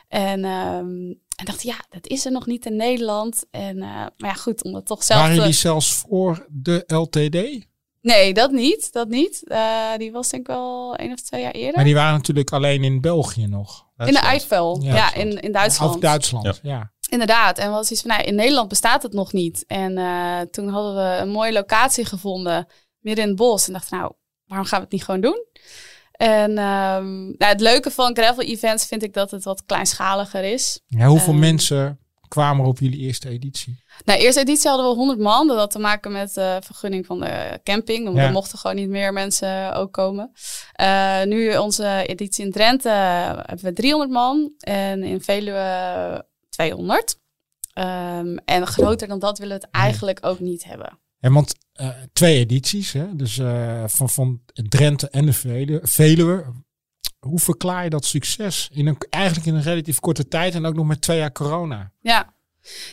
En, um, en dacht, ja, dat is er nog niet in Nederland. En, uh, maar ja, goed, om het toch zelf Waren te... jullie zelfs voor de LTD? Nee, dat niet. Dat niet. Uh, die was denk ik wel één of twee jaar eerder. Maar die waren natuurlijk alleen in België nog. In de Eifel, ja, ja in, in Duitsland. Of Duitsland, ja. ja. Inderdaad. En was iets van, nou, in Nederland bestaat het nog niet. En uh, toen hadden we een mooie locatie gevonden, midden in het bos. En dachten, nou, waarom gaan we het niet gewoon doen? En um, nou, het leuke van gravel events vind ik dat het wat kleinschaliger is. Ja, hoeveel um, mensen kwamen er op jullie eerste editie? Nou, eerste editie hadden we 100 man. Dat had te maken met de vergunning van de camping. Ja. er mochten gewoon niet meer mensen ook komen. Uh, nu onze editie in Drenthe hebben we 300 man. En in Veluwe 200. Um, en groter dan dat willen we het eigenlijk ook niet hebben. En want uh, twee edities, hè? dus uh, van, van Drenthe en de Veluwe. Hoe verklaar je dat succes? In een, eigenlijk in een relatief korte tijd en ook nog met twee jaar corona. Ja,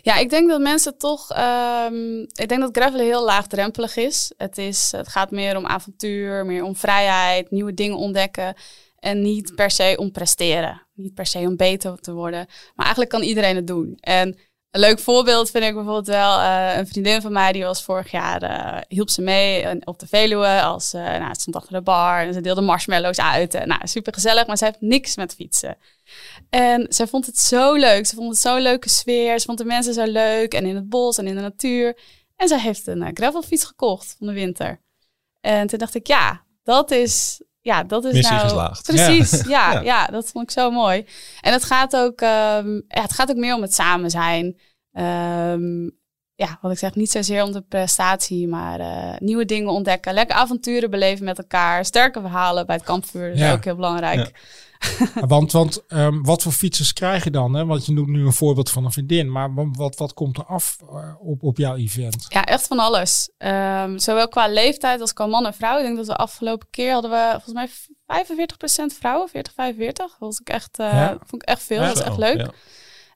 ja, ik denk dat mensen toch. Um, ik denk dat gravelen heel laagdrempelig is. Het, is. het gaat meer om avontuur, meer om vrijheid, nieuwe dingen ontdekken. En niet per se om presteren. Niet per se om beter te worden. Maar eigenlijk kan iedereen het doen. En een leuk voorbeeld vind ik bijvoorbeeld wel. Uh, een vriendin van mij die was vorig jaar. Uh, hielp ze mee op de Veluwe. Als, uh, nou, het stond achter de bar. En ze deelde marshmallows uit. nou, super gezellig. Maar ze heeft niks met fietsen. En zij vond het zo leuk. Ze vond het zo'n leuke sfeer. Ze vond de mensen zo leuk. En in het bos en in de natuur. En zij heeft een gravelfiets gekocht van de winter. En toen dacht ik, ja, dat is, ja, dat is Missie nou... geslaagd. Precies, ja. Ja, ja. dat vond ik zo mooi. En het gaat ook, um, ja, het gaat ook meer om het samen zijn. Um, ja, wat ik zeg, niet zozeer om de prestatie, maar uh, nieuwe dingen ontdekken. Lekker avonturen beleven met elkaar. Sterke verhalen bij het kampvuur, dat is ook heel belangrijk. Want want um, wat voor fietsers krijg je dan? Hè? Want je noemt nu een voorbeeld van een vriendin. Maar wat, wat komt er af uh, op, op jouw event? Ja, echt van alles. Um, zowel qua leeftijd als qua man en vrouw. Ik denk dat we afgelopen keer hadden we volgens mij 45% vrouwen, 40, 45. Dat was ik echt, uh, ja. vond ik echt veel. Ja, dat is echt leuk. Ja.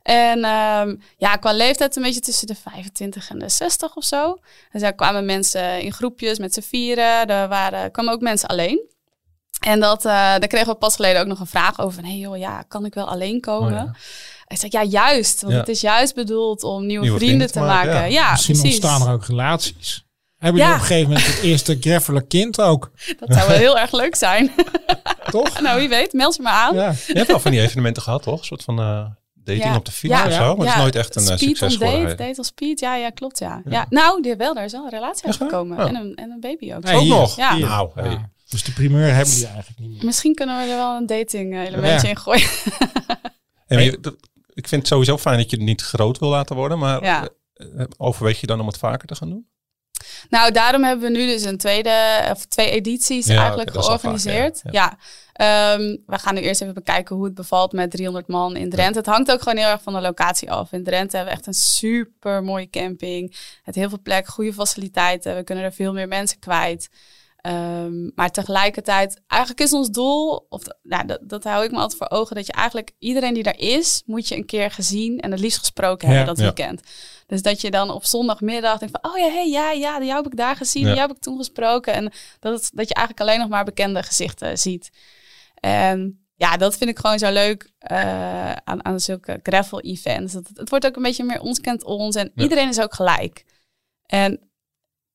En um, ja, qua leeftijd een beetje tussen de 25 en de 60 of zo. Dus daar kwamen mensen in groepjes met z'n vieren. Er waren, kwamen ook mensen alleen. En dat, uh, daar kregen we pas geleden ook nog een vraag over. Hé hey joh, ja, kan ik wel alleen komen? Oh, ja. Ik zei, ja, juist. Want ja. het is juist bedoeld om nieuwe, nieuwe vrienden, vrienden, te maken. maken. Ja. ja. Misschien precies. ontstaan er ook relaties. Hebben jullie op een gegeven moment het eerste graveler kind ook? Dat zou wel heel erg leuk zijn. Toch? nou, wie weet, meld je maar aan. Je hebt wel van die evenementen gehad, toch? Een soort van... Uh dating ja. op de fiets ja, of zo. Maar het is nooit echt een speed succes geworden. Date, date on speed, ja, ja, klopt, ja. ja. Nou, die wel, daar is wel een relatie uitgekomen. En, een, en een baby ook. Nee, ook nog? Ja. Nou, hey. Dus de primeur hebben die eigenlijk niet meer. Misschien kunnen we er wel een dating elementje in gooien. hey, ik vind het sowieso fijn dat je het niet groot wil laten worden. Maar overweeg je dan om het vaker te gaan doen? Nou, daarom hebben we nu dus een tweede of twee edities ja, eigenlijk okay, georganiseerd. Vaak, ja, ja. Um, we gaan nu eerst even bekijken hoe het bevalt met 300 man in Drenthe. Het hangt ook gewoon heel erg van de locatie af. In Drenthe hebben we echt een super mooie camping. Het heel veel plek, goede faciliteiten. We kunnen er veel meer mensen kwijt. Um, maar tegelijkertijd, eigenlijk is ons doel, of nou, dat, dat hou ik me altijd voor ogen, dat je eigenlijk iedereen die daar is, moet je een keer gezien en het liefst gesproken hebben dat weekend. Dus dat je dan op zondagmiddag denkt van, oh ja, hey, ja, ja, die heb ik daar gezien, ja. die heb ik toen gesproken. En dat, het, dat je eigenlijk alleen nog maar bekende gezichten ziet. En ja, dat vind ik gewoon zo leuk uh, aan, aan zulke gravel events. Het, het wordt ook een beetje meer ons kent ons en ja. iedereen is ook gelijk. En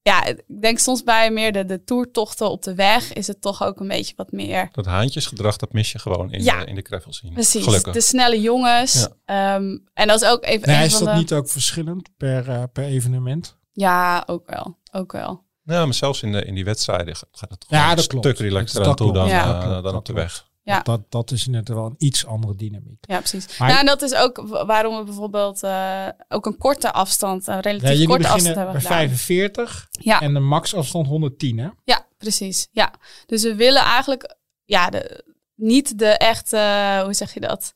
ja, ik denk soms bij meer de, de toertochten op de weg is het toch ook een beetje wat meer. Dat haantjesgedrag, dat mis je gewoon in, ja, de, in de gravel scene. Precies, Gelukkig. de snelle jongens. Ja. Um, en dat is ook even. Nee, een is van dat de... niet ook verschillend per, uh, per evenement? Ja, ook wel. Ook wel. Ja, maar zelfs in, de, in die wedstrijden gaat het toch ja, een dat stuk relaxter aan toe dan, ja. uh, dan op de weg. Ja. Dat, dat is net wel een iets andere dynamiek. Ja, precies. Maar, nou, en dat is ook waarom we bijvoorbeeld uh, ook een korte afstand, een relatief ja, korte afstand hebben bij gedaan. 45 ja. en de maxafstand 110, hè? Ja, precies. Ja. Dus we willen eigenlijk ja, de, niet de echte, hoe zeg je dat?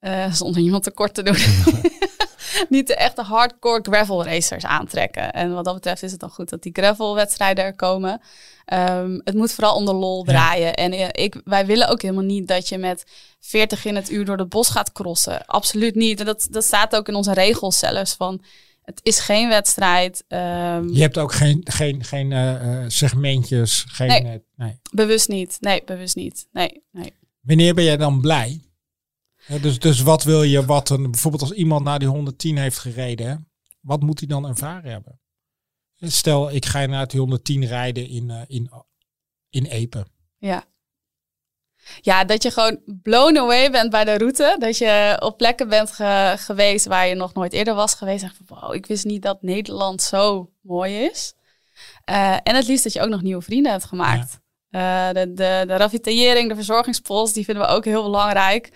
Uh, zonder iemand tekort te doen. niet de echte hardcore gravel racers aantrekken. En wat dat betreft is het dan goed dat die gravel wedstrijden er komen. Um, het moet vooral om de lol draaien. Ja. En ik, wij willen ook helemaal niet dat je met 40 in het uur door het bos gaat crossen. Absoluut niet. En dat, dat staat ook in onze regels zelfs van... Het is geen wedstrijd. Ehm, Je hebt ook geen, geen, geen eh, eh, segmentjes. Geen, Nee. eh, nee. Bewust niet. Nee, bewust niet. Nee, nee. Wanneer ben jij dan blij? Ja, dus, dus wat wil je, wat een, bijvoorbeeld als iemand naar die 110 heeft gereden, wat moet hij dan ervaren hebben? Stel, ik ga naar die 110 rijden in, eh, in, in Epen. Ja. Ja, dat je gewoon blown away bent bij de route. Dat je op plekken bent ge- geweest waar je nog nooit eerder was geweest. Echt van, wow, ik wist niet dat Nederland zo mooi is. Eh, en het liefst dat je ook nog nieuwe vrienden hebt gemaakt. Eh, de, de, de ravitaillering, de verzorgingspost, die vinden we ook heel belangrijk.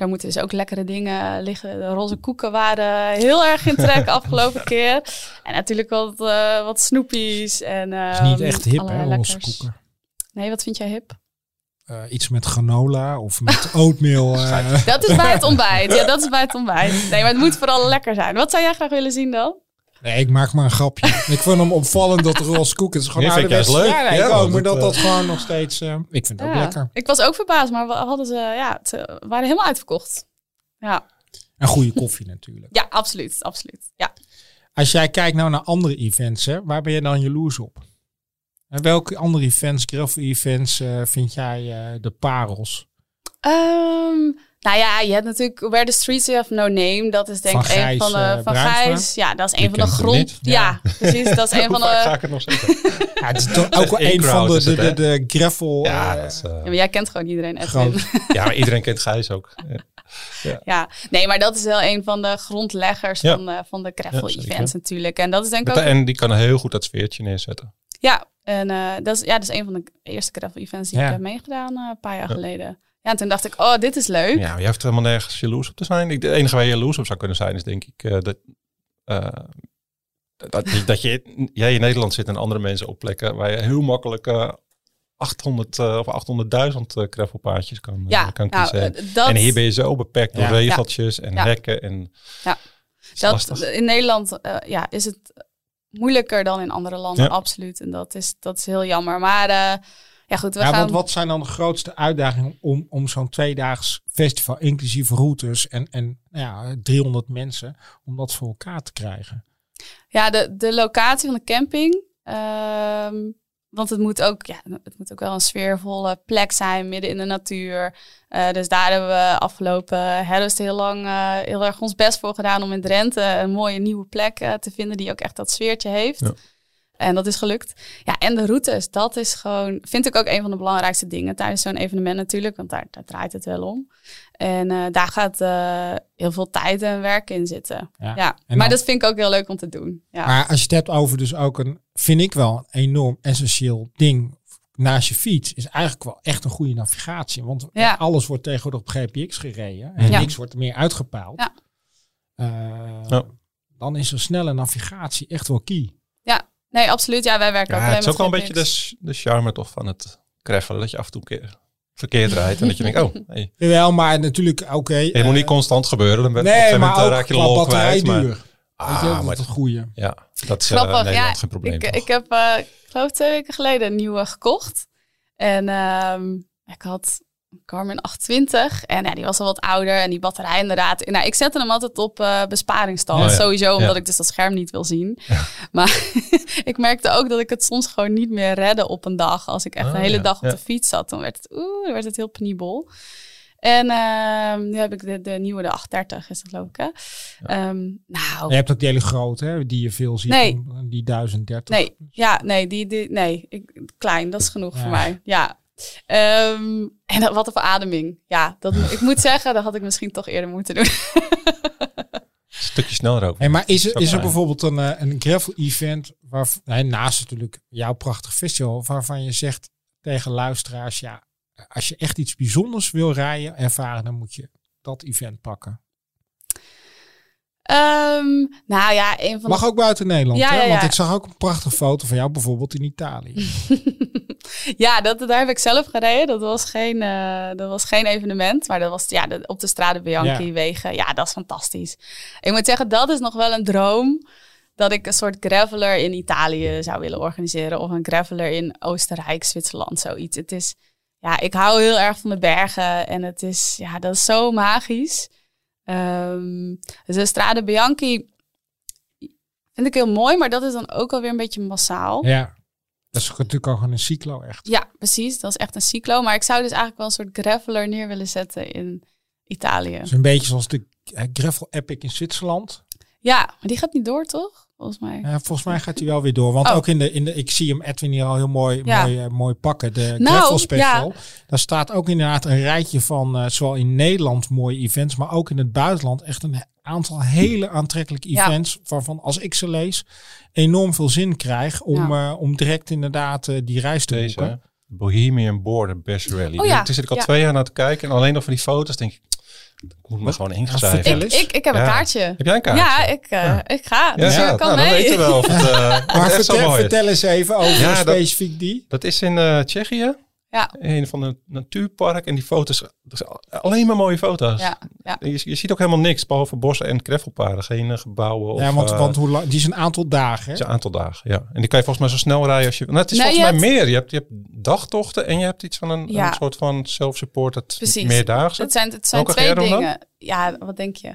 Daar moeten dus ook lekkere dingen liggen. De roze koeken waren heel erg in trek afgelopen keer. En natuurlijk wat, eh, wat snoepies. En, is niet ehm, echt hip, hè, roze lekkers. koeken. Nee, wat vind jij hip? Eh, iets met granola of met oatmeal. eh. Dat is bij het ontbijt. Ja, dat is bij het ontbijt. Nee, maar het moet vooral lekker zijn. Wat zou jij graag willen zien dan? Nee, ik maak maar een grapje. ik vind hem opvallend dat koeken... Het is gewoon ik ouderwets. juist leuk. Ja, nee, ik Ja, ook, maar dat, dat dat eh, gewoon nog steeds... eh, ik vind het ook Ja. lekker. Ik was ook verbaasd, maar we hadden ze, ja, het eh, waren helemaal uitverkocht. Ja, En goede koffie natuurlijk. ja absoluut, absoluut. Ja. Als jij kijkt nou naar andere events, hè, waar ben je dan jaloers op? En welke andere events, gravel events, eh, vind jij eh, de parels? Ehm, nou ja, je hebt natuurlijk Where the Streets Have No Name. Dat is denk ik Van een van de eh, van Bruinsma. Gijs. Ja, dat is een van de grond. niet. Ja. precies. Dat is een van vaak ga de. ik het nog zeggen? Ja, het is toch ook één een van de, de, de, de gravel. Ja, eh, dat is, eh, Ja, maar jij kent gewoon iedereen. Edwin. ja, maar iedereen kent Gijs ook. Ja. Ja, nee, maar dat is wel een van de grondleggers Ja. van, eh, van de gravel Ja, events natuurlijk. En dat is denk ik ook de- En die kan heel goed dat sfeertje neerzetten. Ja, en eh, dat, is, ja, dat is een van de eerste gravel events die Ja. ik heb meegedaan eh, een paar jaar geleden. Ja, en toen dacht ik, oh, dit is leuk. Ja, je hoeft helemaal nergens jaloers op te zijn. Ik- De enige waar je jaloers op zou kunnen zijn is denk ik eh, dat, eh, dat, je- dat je, jij in Nederland zit en andere mensen op plekken waar je heel makkelijk eh 800 eh, of 800.000 eh gravelpaadjes kan, ja, kan nou, kiezen. dat, En hier ben je zo beperkt door Ja. regeltjes en Ja. hekken. En Ja. Dat, lastig. in Nederland eh, ja, is het moeilijker dan in andere landen, Ja. absoluut. En dat is, dat is heel jammer. Maar eh, ja, goed, we Ja, gaan... want wat zijn dan de grootste uitdagingen om, om zo'n tweedaags festival, inclusief routes en, en nou ja, 300 mensen, om dat voor elkaar te krijgen? Ja, de, de locatie van de camping. ehm, want het moet, ook, ja, het moet ook wel een sfeervolle plek zijn, midden in de natuur. Eh, dus daar hebben we afgelopen herfst heel lang eh, heel erg ons best voor gedaan om in Drenthe een mooie nieuwe plek eh, te vinden die ook echt dat sfeertje heeft. Ja. En dat is gelukt. Ja, en de routes, dat is gewoon, vind ik ook een van de belangrijkste dingen tijdens zo'n evenement natuurlijk, want daar, daar draait het wel om. En eh, daar gaat eh, heel veel tijd en werk in zitten. Ja. Maar dan- dat vind ik ook heel leuk om te doen. Ja. Maar als je het hebt over dus ook een, vind ik wel een enorm essentieel ding naast je fiets, is eigenlijk wel echt een goede navigatie. Want Ja. alles wordt tegenwoordig op GPX gereden en Ja. niks wordt meer uitgepaald. Ja. Eh, Ja. Dan is een snelle navigatie echt wel key. Nee, absoluut. Ja, wij werken ook Ja, alleen het is ook wel een beetje de, de charme toch van het greffelen. Dat je af en toe een keer verkeerd rijdt. En dat je denkt, oh, hey, Jawel, maar natuurlijk, oké. het eh, moet niet constant gebeuren. Dan ben, op nee, gegeven maar moment ook eh, raak je de lol kwijt. Maar, je, ah, dat maar is het goede. ja, dat is eh, Grappig. in Nederland ja, geen probleem. ik, ik heb, eh, ik geloof twee weken geleden een nieuwe gekocht. En ehm, ik had Garmin 820. En ja, die was al wat ouder. En die batterij inderdaad. Nou, ik zette hem altijd op besparingsstand. Ja. Sowieso omdat Ja. ik dus dat scherm niet wil zien. Maar ik merkte ook dat ik het soms gewoon niet meer redde op een dag. Als ik echt Oh, een hele dag op de fiets zat. Dan werd het, oeh, dan werd het heel penibel. En ehm, nu heb ik de, de nieuwe, de 830 is dat geloof ik hè. Ehm, nou, Je hebt ook die hele grote, hè, die je veel ziet. Nee. Die 1030. Nee, ja, nee, die, die, nee ik, klein, dat is genoeg Ja. voor mij. Ja. Ehm, en dat- wat een verademing. Ja, dat, ik moet zeggen, dat had ik misschien toch eerder moeten doen. Een stukje sneller ook. Hey, maar is er, is er bijvoorbeeld een, eh, een gravel event, waar, nee, naast natuurlijk jouw prachtig festival, waarvan je zegt tegen luisteraars, ja, als je echt iets bijzonders wil rijden, ervaren, dan moet je dat event pakken. Ehm, nou ja, een van Mag de... ook buiten Nederland, Ja, hè? ja, want ik zag ook een prachtige foto van jou bijvoorbeeld in Italië. ja, dat, daar heb ik zelf gereden. Dat was geen, eh, dat was geen evenement, maar dat was ja, de, op de Strade Bianchi Ja. wegen. Ja, dat is fantastisch. Ik moet zeggen, dat is nog wel een droom. Dat ik een soort graveler in Italië zou willen organiseren. Of een graveler in Oostenrijk, Zwitserland, zoiets. Het is, ja, ik hou heel erg van de bergen. En het is, ja, dat is zo magisch. Ehm, dus de Strade Bianchi Vind ik heel mooi, maar dat is dan ook alweer een beetje massaal. Ja, Ja. Dat is natuurlijk ook gewoon een cyclo echt. precies. Dat is echt een cyclo. Maar ik zou dus eigenlijk wel een soort graveler neer willen zetten in Italië. Is een beetje zoals de eh, Gravel Epic in Zwitserland. Ja, maar die gaat niet door, toch? Volgens mij. Ja, volgens mij gaat hij wel weer door. Want Oh. ook in de, in de, ik zie hem Edwin hier al heel mooi, Ja. mooi, eh, mooi pakken. De Nou, Gravel Special. Daar staat ook inderdaad een rijtje van, eh, zowel in Nederland mooie events, maar ook in het buitenland echt een aantal hele aantrekkelijke Ja. events. Waarvan als ik ze lees, enorm veel zin krijg om, eh, om direct inderdaad die reis te Deze, boeken. Bohemian Border Best Rally. Oh ja, Daar zit ik al ja. twee jaar naar te kijken. En alleen nog van die foto's denk ik moet me gewoon ingeschreven. Ik, ik, ik heb een Ja. kaartje. Heb jij een kaartje? Ja, ik, eh, ik ga. Dus Ja, ik kan nou, dan mee. weten we wel of het, eh, Maar vertel, eens even over Ja, dat- specifiek die. Dat is in eh, Tsjechië. Ja. Een van de natuurpark. En die foto's, alleen maar mooie foto's. Ja, ja. Je, je ziet ook helemaal niks, behalve bossen en greffelpaden. Geen eh, gebouwen of ja, want, eh, want hoe lang, die is een aantal dagen. Hè? is een aantal dagen. Ja. En die kan je volgens mij zo snel rijden als je... Nou, het is Nee, volgens je mij hebt- meer. Je hebt, je hebt dagtochten en je hebt iets van een, Ja. een soort van self-supported Precies. meerdaagse. Het zijn, het zijn Welke twee dan? dingen. Ja, wat denk je?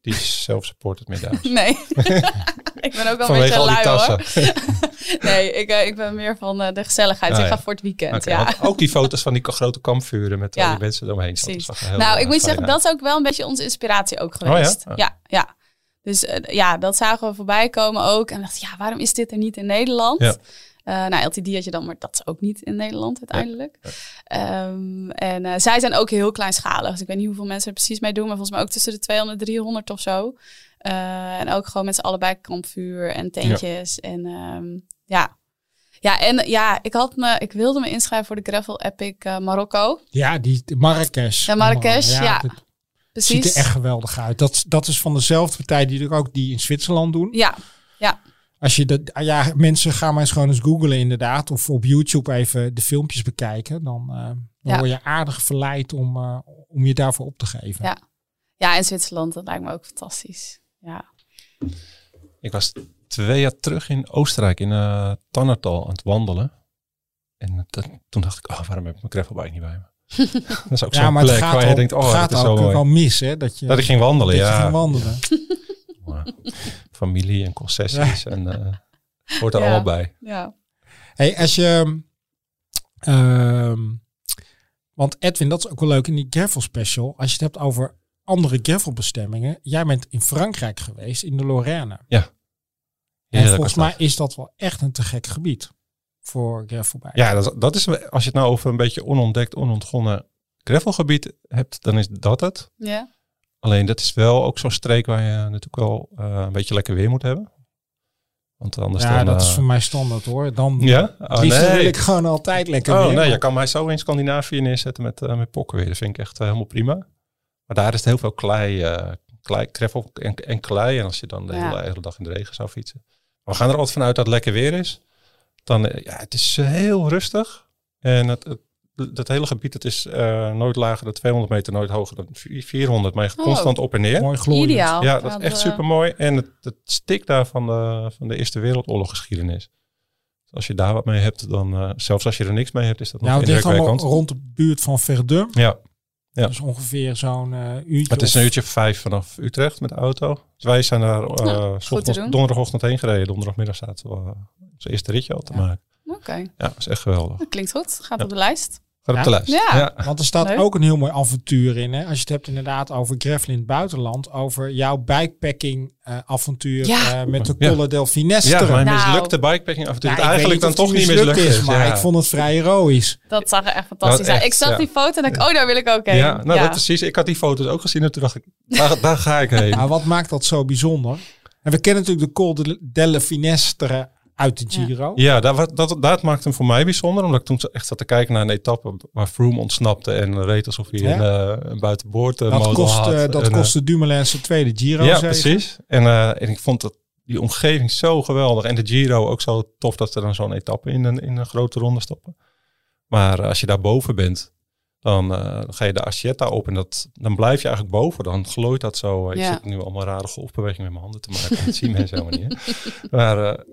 Die is self-supported meerdaagse. Nee. ik ben ook wel een Vanwege beetje al die lui tassen. hoor. Nee, ik, eh, ik ben meer van eh, de gezelligheid. Ah, ik ga voor het weekend. Ja. ook die foto's van die grote kampvuren met al die mensen eromheen. Precies. er heel, Nou, eh, ik moet zeggen, dat is ook wel een beetje onze inspiratie ook Oh geweest. Oh. ja? ja, Dus ja, dat zagen we voorbij komen ook. En dacht, ja, waarom is dit er niet in Nederland? Ja. Nou, LTD had je dan, maar dat is ook niet in Nederland uiteindelijk. Ehm, en zij zijn ook heel kleinschalig. Dus ik weet niet hoeveel mensen er precies mee doen, maar volgens mij ook tussen de 200 en 300 of zo. En ook gewoon met z'n allebei kampvuur en tentjes. En ehm, ja. Ja, en ja, ik, had me, ik wilde me inschrijven voor de Gravel Epic eh, Marokko. Ja, die Marrakesh. Ja, Marrakesh, ja. Het Precies. ziet er echt geweldig uit. Dat, dat is van dezelfde partij die er ook die in Zwitserland doen. Ja, Als je dat, ja, mensen gaan maar eens gewoon eens googlen inderdaad. Of op YouTube even de filmpjes bekijken. Dan, eh, dan Ja. word je aardig verleid om, eh, om je daarvoor op te geven. Ja. ja, in Zwitserland, dat lijkt me ook fantastisch. Ja. Ik was twee jaar terug in Oostenrijk, in uh, Tannertal, aan het wandelen. En dat- toen dacht ik, oh, waarom heb ik mijn gravelbike niet bij me? dat is ook Ja, zo'n maar het plek gaat, waar je al, denkt, oh, gaat dat is zo ook mooi. wel mis, hè? Dat je, Dat ik ging wandelen, dat je ja. ging wandelen. Familie en concessies en eh hoort er Ja. allemaal bij. ja. Hey, als je... ehm, want Edwin, dat is ook wel leuk in die gravel special. Als je het hebt over andere gravelbestemmingen. Jij bent in Frankrijk geweest, in de Lorraine. En Heerlijk volgens mij is dat wel echt een te gek gebied voor gravelbike. Ja, dat, dat is, als je het nou over een beetje onontdekt, onontgonnen gravelgebied hebt, dan is dat het. ja. Alleen dat is wel ook zo'n streek waar je natuurlijk wel eh, een beetje lekker weer moet hebben. Want anders Ja, dan... dat is eh, voor mij standaard hoor. Dan Ja? Oh, nee. wil ik gewoon altijd lekker Oh weer. nee, je kan mij zo in Scandinavië neerzetten met, eh met pokken weer. Dat vind ik echt helemaal prima. Maar daar is het heel veel klei, eh klei gravel en, en klei. En als je dan de Ja. hele, hele dag in de regen zou fietsen. We gaan er altijd vanuit dat het lekker weer is. Dan, eh, ja, het is eh, heel rustig. En het, het, dat hele gebied, het is eh, nooit lager dan 200 meter, nooit hoger dan 400. Maar je gaat Oh. constant op en neer. Mooi glooiend. Ideaal. Ja, dat is echt super mooi. En het, het stikt daar van de, van de Eerste Wereldoorlog geschiedenis. Dus als je daar wat mee hebt, dan eh, zelfs als je er niks mee hebt, is dat nog Nou, het ligt allemaal indrukwekkend. rond de buurt van Verdun. Ja, Ja. Dus ongeveer zo'n eh uurtje. het is een uurtje vijf vanaf Utrecht met de auto. Dus wij zijn daar eh, Nou, doen. donderdagochtend heen gereden. Donderdagmiddag zaten we uh, ons eerste ritje al te Ja. maken. Oké, Ja, dat is echt geweldig. dat klinkt goed. Gaat Ja. op de lijst. Gaat op Ja? de lijst. Ja. Want er staat Leuk. ook een heel mooi avontuur in. Hè? Als je het hebt inderdaad over gravel in het buitenland. Over jouw bikepacking eh, avontuur Ja. eh, met de Ja. Colle del Finestre. Ja, mijn Nou. mislukte bikepacking af en toe. Ja, het ik eigenlijk dan toch niet mislukt is. maar ja. ik vond het vrij heroïs. Dat zag er echt fantastisch Nou, uit. Ik zag ja. die foto en dacht, oh, daar wil ik ook heen. Ja, nou dat precies. Ik had die foto's ook gezien en toen dacht ik, daar, daar ga ik heen. Maar wat maakt dat zo bijzonder? En we kennen natuurlijk de Col de- delle Finestre uit de. Giro. Ja, dat, dat, dat maakte hem voor mij bijzonder. Omdat ik toen echt zat te kijken naar een etappe waar Froome ontsnapte en reed alsof hij Ja. een, eh, een buitenboord Dat, kost, had. eh, dat En, eh, kostte Dumoulin zijn tweede Giro. Ja, precies. En, eh, en ik vond dat die omgeving zo geweldig. En de Giro ook zo tof dat ze dan zo'n etappe in een, in een grote ronde stoppen. Maar als je daar boven bent, dan eh, ga je de Ascetta op. En dat, dan blijf je eigenlijk boven. Dan glooit dat zo. Ik Ja. zit nu allemaal rare golfbewegingen met mijn handen te maken. Dat zien mensen helemaal niet. Hè? Maar eh,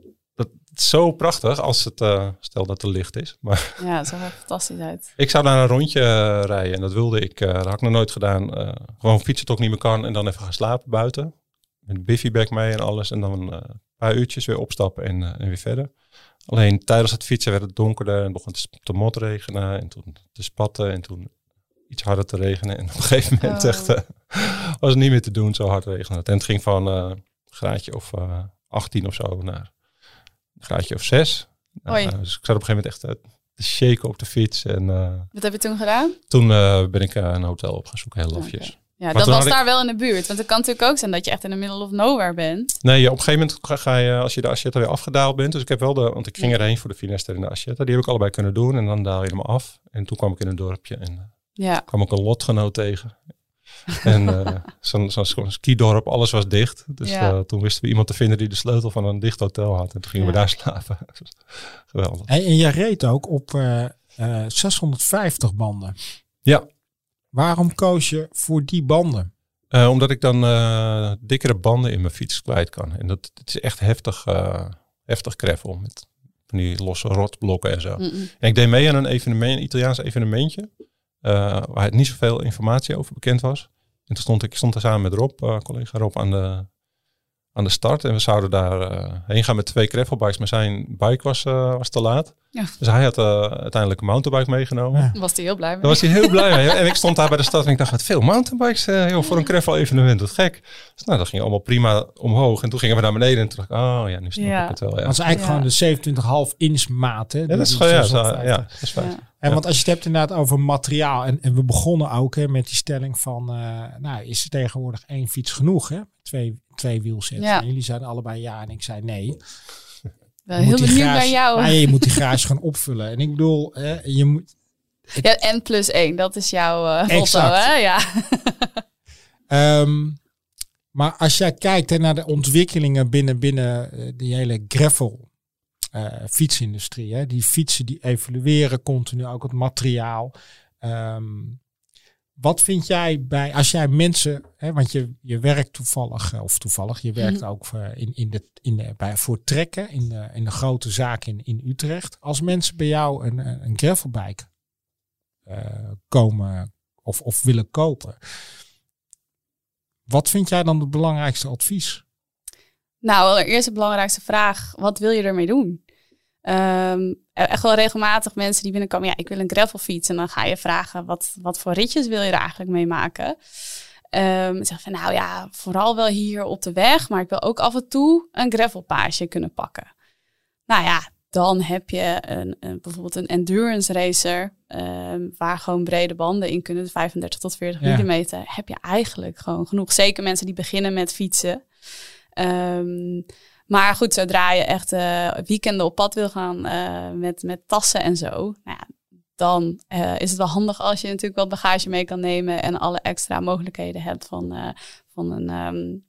zo prachtig als het, eh, stel dat er licht is. Maar Ja, het zag er fantastisch uit. ik zou daar een rondje eh, rijden. En dat wilde ik. eh dat had ik nog nooit gedaan. Gewoon fietsen tot ik niet meer kan. En dan even gaan slapen buiten. Met een biffybag mee en alles. En dan eh, paar uurtjes weer opstappen en, en weer verder. Alleen tijdens het fietsen werd het donkerder en begon het te motregenen en toen te spatten en toen iets harder te regenen. En op een gegeven moment Oh. echt, was het niet meer te doen, zo hard regende het. En het ging van een graadje of eh 18 of zo naar een graadje of 6. Oei. dus ik zat op een gegeven moment echt eh, te shaken op de fiets. En eh, Wat heb je toen gedaan? toen eh, ben ik een hotel op gaan zoeken, heel lafjes. Ja, Maar dat was ik- daar wel in de buurt. Want het kan natuurlijk ook zijn dat je echt in the middle of nowhere bent. Nee, ja, op een gegeven moment ga, je, als je de Ascetta weer afgedaald bent. Dus ik heb wel de, want ik ging erheen voor de Finester en de Ascetta. Die heb ik allebei kunnen doen. En dan daal je helemaal af. En toen kwam ik in een dorpje en Ja. kwam ik een lotgenoot tegen. En eh, zo'n zo'n skidorp, alles was dicht. Dus Ja. eh, toen wisten we iemand te vinden die de sleutel van een dicht hotel had. En toen gingen we daar slapen. Geweldig. En, en jij reed ook op eh, eh, 650 banden. Ja. Waarom koos je voor die banden? Eh, omdat ik dan eh, dikkere banden in mijn fiets kwijt kan. En dat het is echt heftig, eh heftig gravel. Met van die losse rotblokken en zo. En ik deed mee aan een evenement, een Italiaans evenementje. eh, waar niet zoveel informatie over bekend was. En toen stond ik stond er samen met Rob, eh, collega Rob, aan de, aan de start. En we zouden daar eh, heen gaan met twee gravelbikes. Maar zijn bike was, eh, was te laat. Ja. Dus hij had eh, uiteindelijk een mountainbike meegenomen. Ja. Daar was hij heel blij mee. Daar was hij heel blij mee. En ik stond daar bij de stad en ik dacht, wat veel mountainbikes eh, joh, voor een gravel evenement. Wat gek. Dus nou, dat ging allemaal prima omhoog. En toen gingen we naar beneden en toen dacht ik, oh ja, nu snap Ja. ik het wel. Ja, Dat is eigenlijk Ja. gewoon de 27,5 inch maat. Hè? ja dat is gewoon, ja, zo- 650. ja, dat is fijn. Ja. En want als je het hebt inderdaad over materiaal. En, en we begonnen ook hè, met die stelling van. eh, nou, is er tegenwoordig één fiets genoeg? Hè? Twee, twee wielsets. Ja. En jullie zeiden allebei ja. En ik zei nee. Heel moet benieuwd garage- naar jou. Nee, je moet die garage gaan opvullen. En ik bedoel, hè, je moet. Ja, en plus één, dat is jouw eh motto, hè? Ja. ehm, maar als jij kijkt hè, naar de ontwikkelingen binnen, binnen eh, die hele gravel eh, fietsindustrie. Hè, die fietsen die evolueren continu, ook het materiaal. Ehm, wat vind jij bij, als jij mensen, hè, want je, je werkt toevallig, eh, of toevallig, je werkt Mhm. ook eh, in, in de, in de, bij, voor trekken in de, in de grote zaak in, in Utrecht. Als mensen bij jou een, een gravelbike eh, komen of, of willen kopen. Wat vind jij dan het belangrijkste advies? Nou, allereerst de belangrijkste vraag. Wat wil je ermee doen? Ehm, echt wel regelmatig mensen die binnenkomen. Ja, ik wil een gravelfiets. En dan ga je vragen, wat, wat voor ritjes wil je er eigenlijk mee maken? Ehm zeg van, nou ja, vooral wel hier op de weg. Maar ik wil ook af en toe een gravelpaasje kunnen pakken. Nou ja, dan heb je een, een, bijvoorbeeld een endurance racer. ehm, waar gewoon brede banden in kunnen. 35 tot 40 Ja. millimeter. Heb je eigenlijk gewoon genoeg. Zeker mensen die beginnen met fietsen. Ehm, maar goed, zodra je echt eh, weekenden op pad wil gaan eh, met, met tassen en zo, nou ja, dan eh, is het wel handig als je natuurlijk wat bagage mee kan nemen en alle extra mogelijkheden hebt van, van een, ehm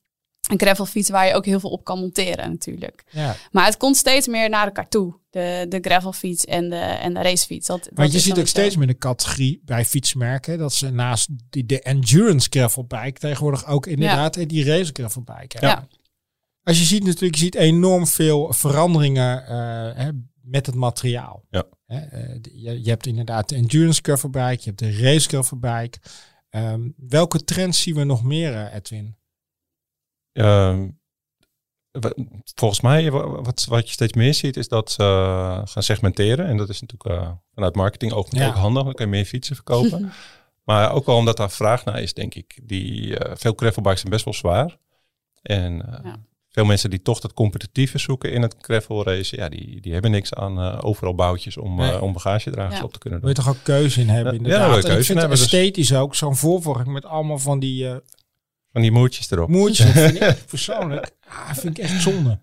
een gravelfiets waar je ook heel veel op kan monteren natuurlijk. Ja. Maar het komt steeds meer naar elkaar toe, de, de gravelfiets en de, en de racefiets. Dat, dat Want je ziet ook steeds meer de categorie bij fietsmerken dat ze naast die, de endurance gravelbike tegenwoordig ook inderdaad die race gravelbike hebben. Ja. Als je ziet natuurlijk, je ziet enorm veel veranderingen eh, hè, met het materiaal. Ja. Hè, eh, je, je hebt inderdaad de endurance gravelbike, je hebt de race gravelbike. Ehm, welke trends zien we nog meer, eh, Edwin? Ehm, volgens mij, wa- wat, wat je steeds meer ziet, is dat ze gaan segmenteren. En dat is natuurlijk eh, vanuit marketing ook, Ja. ook handig. Dan kan je meer fietsen verkopen. maar ook wel omdat daar vraag naar is, denk ik. Die, eh, veel gravelbikes zijn best wel zwaar. En eh, Ja. Veel mensen die toch dat competitieve zoeken in het gravel race, ja, die, die hebben niks aan eh, overal boutjes om, Nee. eh, om bagagedragers Ja. op te kunnen Wil je doen. toch ook keuze in hebben Ja, inderdaad. ja, daar wil je keuze in vind het hebben, dus- esthetisch ook zo'n voorvork met allemaal van die eh Van die moertjes erop. moertjes. Vind ik persoonlijk ah, vind ik echt zonde.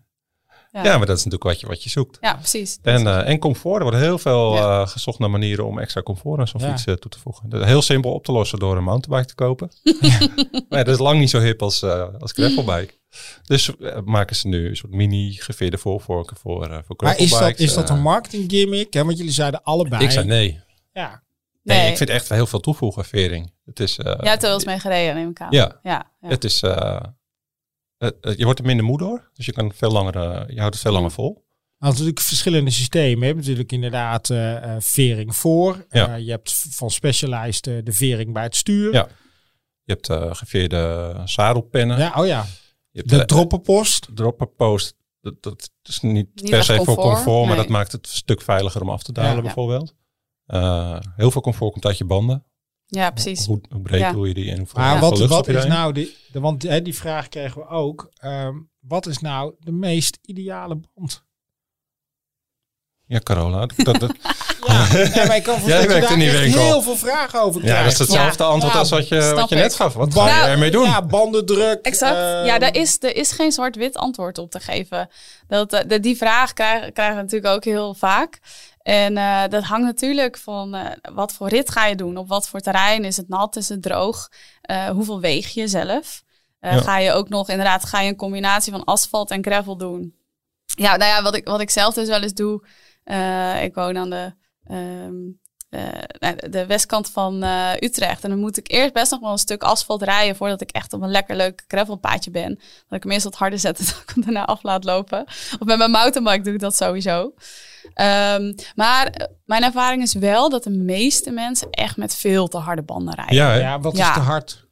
Ja. Ja, maar dat is natuurlijk wat je, wat je zoekt. Ja, precies. En, en comfort. Er wordt heel veel Ja. gezocht naar manieren om extra comfort aan zo'n Ja. fiets toe te voegen. Dat is heel simpel op te lossen door een mountainbike te kopen. maar dat is lang niet zo hip als, eh als gravelbike. Dus eh, maken ze nu een soort mini geveerde voorvorken voor, eh voor Maar is dat, is dat Eh, een marketing gimmick? Hè? Want jullie zeiden allebei. Ik zei nee. Ja. nee. Nee. ik vind echt wel heel veel toevoegen, Vering. Het is, eh, Jij hebt er wel eens mee gereden, neem ik aan. Ja. ja, ja. het is eh, je wordt er minder moe door. Dus je, kan veel langer, eh, je houdt het veel langer vol. Nou, natuurlijk verschillende systemen. Je hebt natuurlijk inderdaad eh, eh, vering voor. Ja. Eh, je hebt van Specialized eh, de vering bij het stuur. Ja. Je hebt eh geveerde zadelpennen. Ja, oh ja. Hebt De droppenpost. dropperpost. dat, dat is niet, Niet per se voor comfort, maar nee. dat maakt het een stuk veiliger om af te dalen Ja. bijvoorbeeld. Eh, heel veel comfort komt uit je banden. Ja, precies. Hoe, hoe breed Ja. doe je die en hoeveel, Maar wat, wat is nou, die, de, want hè, die vraag kregen we ook. Ehm, wat is nou de meest ideale band? Ja, Carola. Dat, dat, Ja, maar ik kan voor Jij dat werkt daar in die echt winkel. heel veel vragen over ja, dat is hetzelfde antwoord Ja, als wat je, wat je net gaf. Wat ga je Nou, ermee doen? Ja, bandendruk. Exact. ehm, ja, daar is, er is geen zwart-wit antwoord op te geven. Dat, eh, de, die vraag krijgen, krijgen we natuurlijk ook heel vaak. En eh, dat hangt natuurlijk van eh, wat voor rit ga je doen. Op wat voor terrein. Is het nat? Is het droog? Eh, hoeveel weeg je zelf? Eh, Ja. Ga je ook nog inderdaad ga je een combinatie van asfalt en gravel doen? Ja, nou ja, wat ik, wat ik zelf dus wel eens doe. Eh, ik woon aan de, ehm, eh, nou, de westkant van eh, Utrecht. En dan moet ik eerst best nog wel een stuk asfalt rijden voordat ik echt op een lekker leuk gravelpaadje ben. Dat ik hem eerst wat harder zet en dat ik hem daarna af laat lopen. Of met mijn mountainbike doe ik dat sowieso. Ehm, maar mijn ervaring is wel dat de meeste mensen echt met veel te harde banden rijden. Ja, wat Ja. is te hard?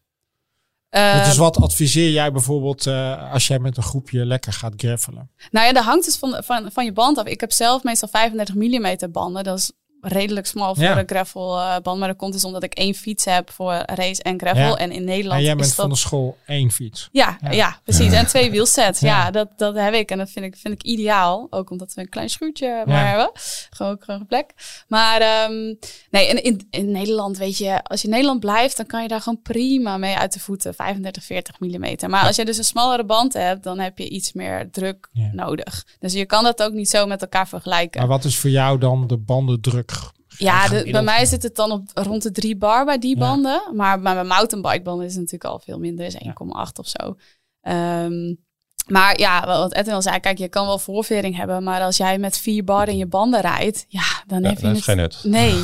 Ehm, dus wat adviseer jij bijvoorbeeld eh, als jij met een groepje lekker gaat gravelen? Nou ja, dat hangt dus van, van, van je band af. Ik heb zelf meestal 35 mm banden. Dat is redelijk smal voor Ja. een gravel eh, band. Maar dat komt dus omdat ik één fiets heb voor race en gravel. Ja. En in Nederland En jij bent is van dat... de school één fiets. Ja, Ja. ja. precies. En twee wielsets. Ja. Ja, dat, dat heb ik. En dat vind ik, vind ik ideaal. Ook omdat we een klein schuurtje maar hebben. Gewoon, een plek. Maar ehm, nee, in, in, in Nederland, weet je, als je in Nederland blijft, dan kan je daar gewoon prima mee uit de voeten. 35, 40 mm. Maar als je dus een smallere band hebt, dan heb je iets meer druk nodig. Dus je kan dat ook niet zo met elkaar vergelijken. Maar wat is voor jou dan de bandendruk? Ja, de- bij mij zit het dan op rond de 3 bar bij die Ja. banden. Maar bij mijn mountainbike banden is het natuurlijk al veel minder. Is 1,8 of zo. Ehm, maar ja, wat Edwin al zei, kijk, je kan wel voorvering hebben. Maar als jij met 4 bar in je banden rijdt, ja, dan Ja, heb je dat het... is geen nut. Nee.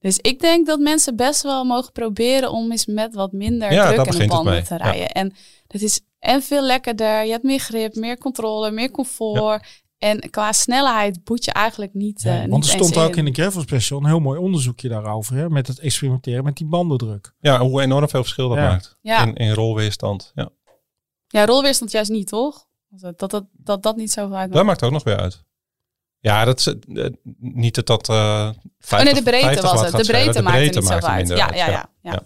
Dus ik denk dat mensen best wel mogen proberen om eens met wat minder Ja, druk in de banden te Ja. rijden. En het is en veel lekkerder. Je hebt meer grip, meer controle, meer comfort. En qua snelheid boet je eigenlijk niet. Ja, eh, niet want er stond ook in de Gravel Special een heel mooi onderzoekje daarover. Hè, met het experimenteren met die bandendruk. Ja, hoe enorm veel verschil dat Ja. maakt. Ja. In, in rolweerstand. Ja. Ja, rolweerstand juist niet, toch? Dat dat, dat, dat, dat niet zoveel uitmaakt. Dat maakt ook nog weer uit. Ja, dat is eh, niet dat dat eh 50, oh nee, de breedte 50 was het. De breedte maakt er breedte niet zoveel uit. minder Ja, ja, ja, ja.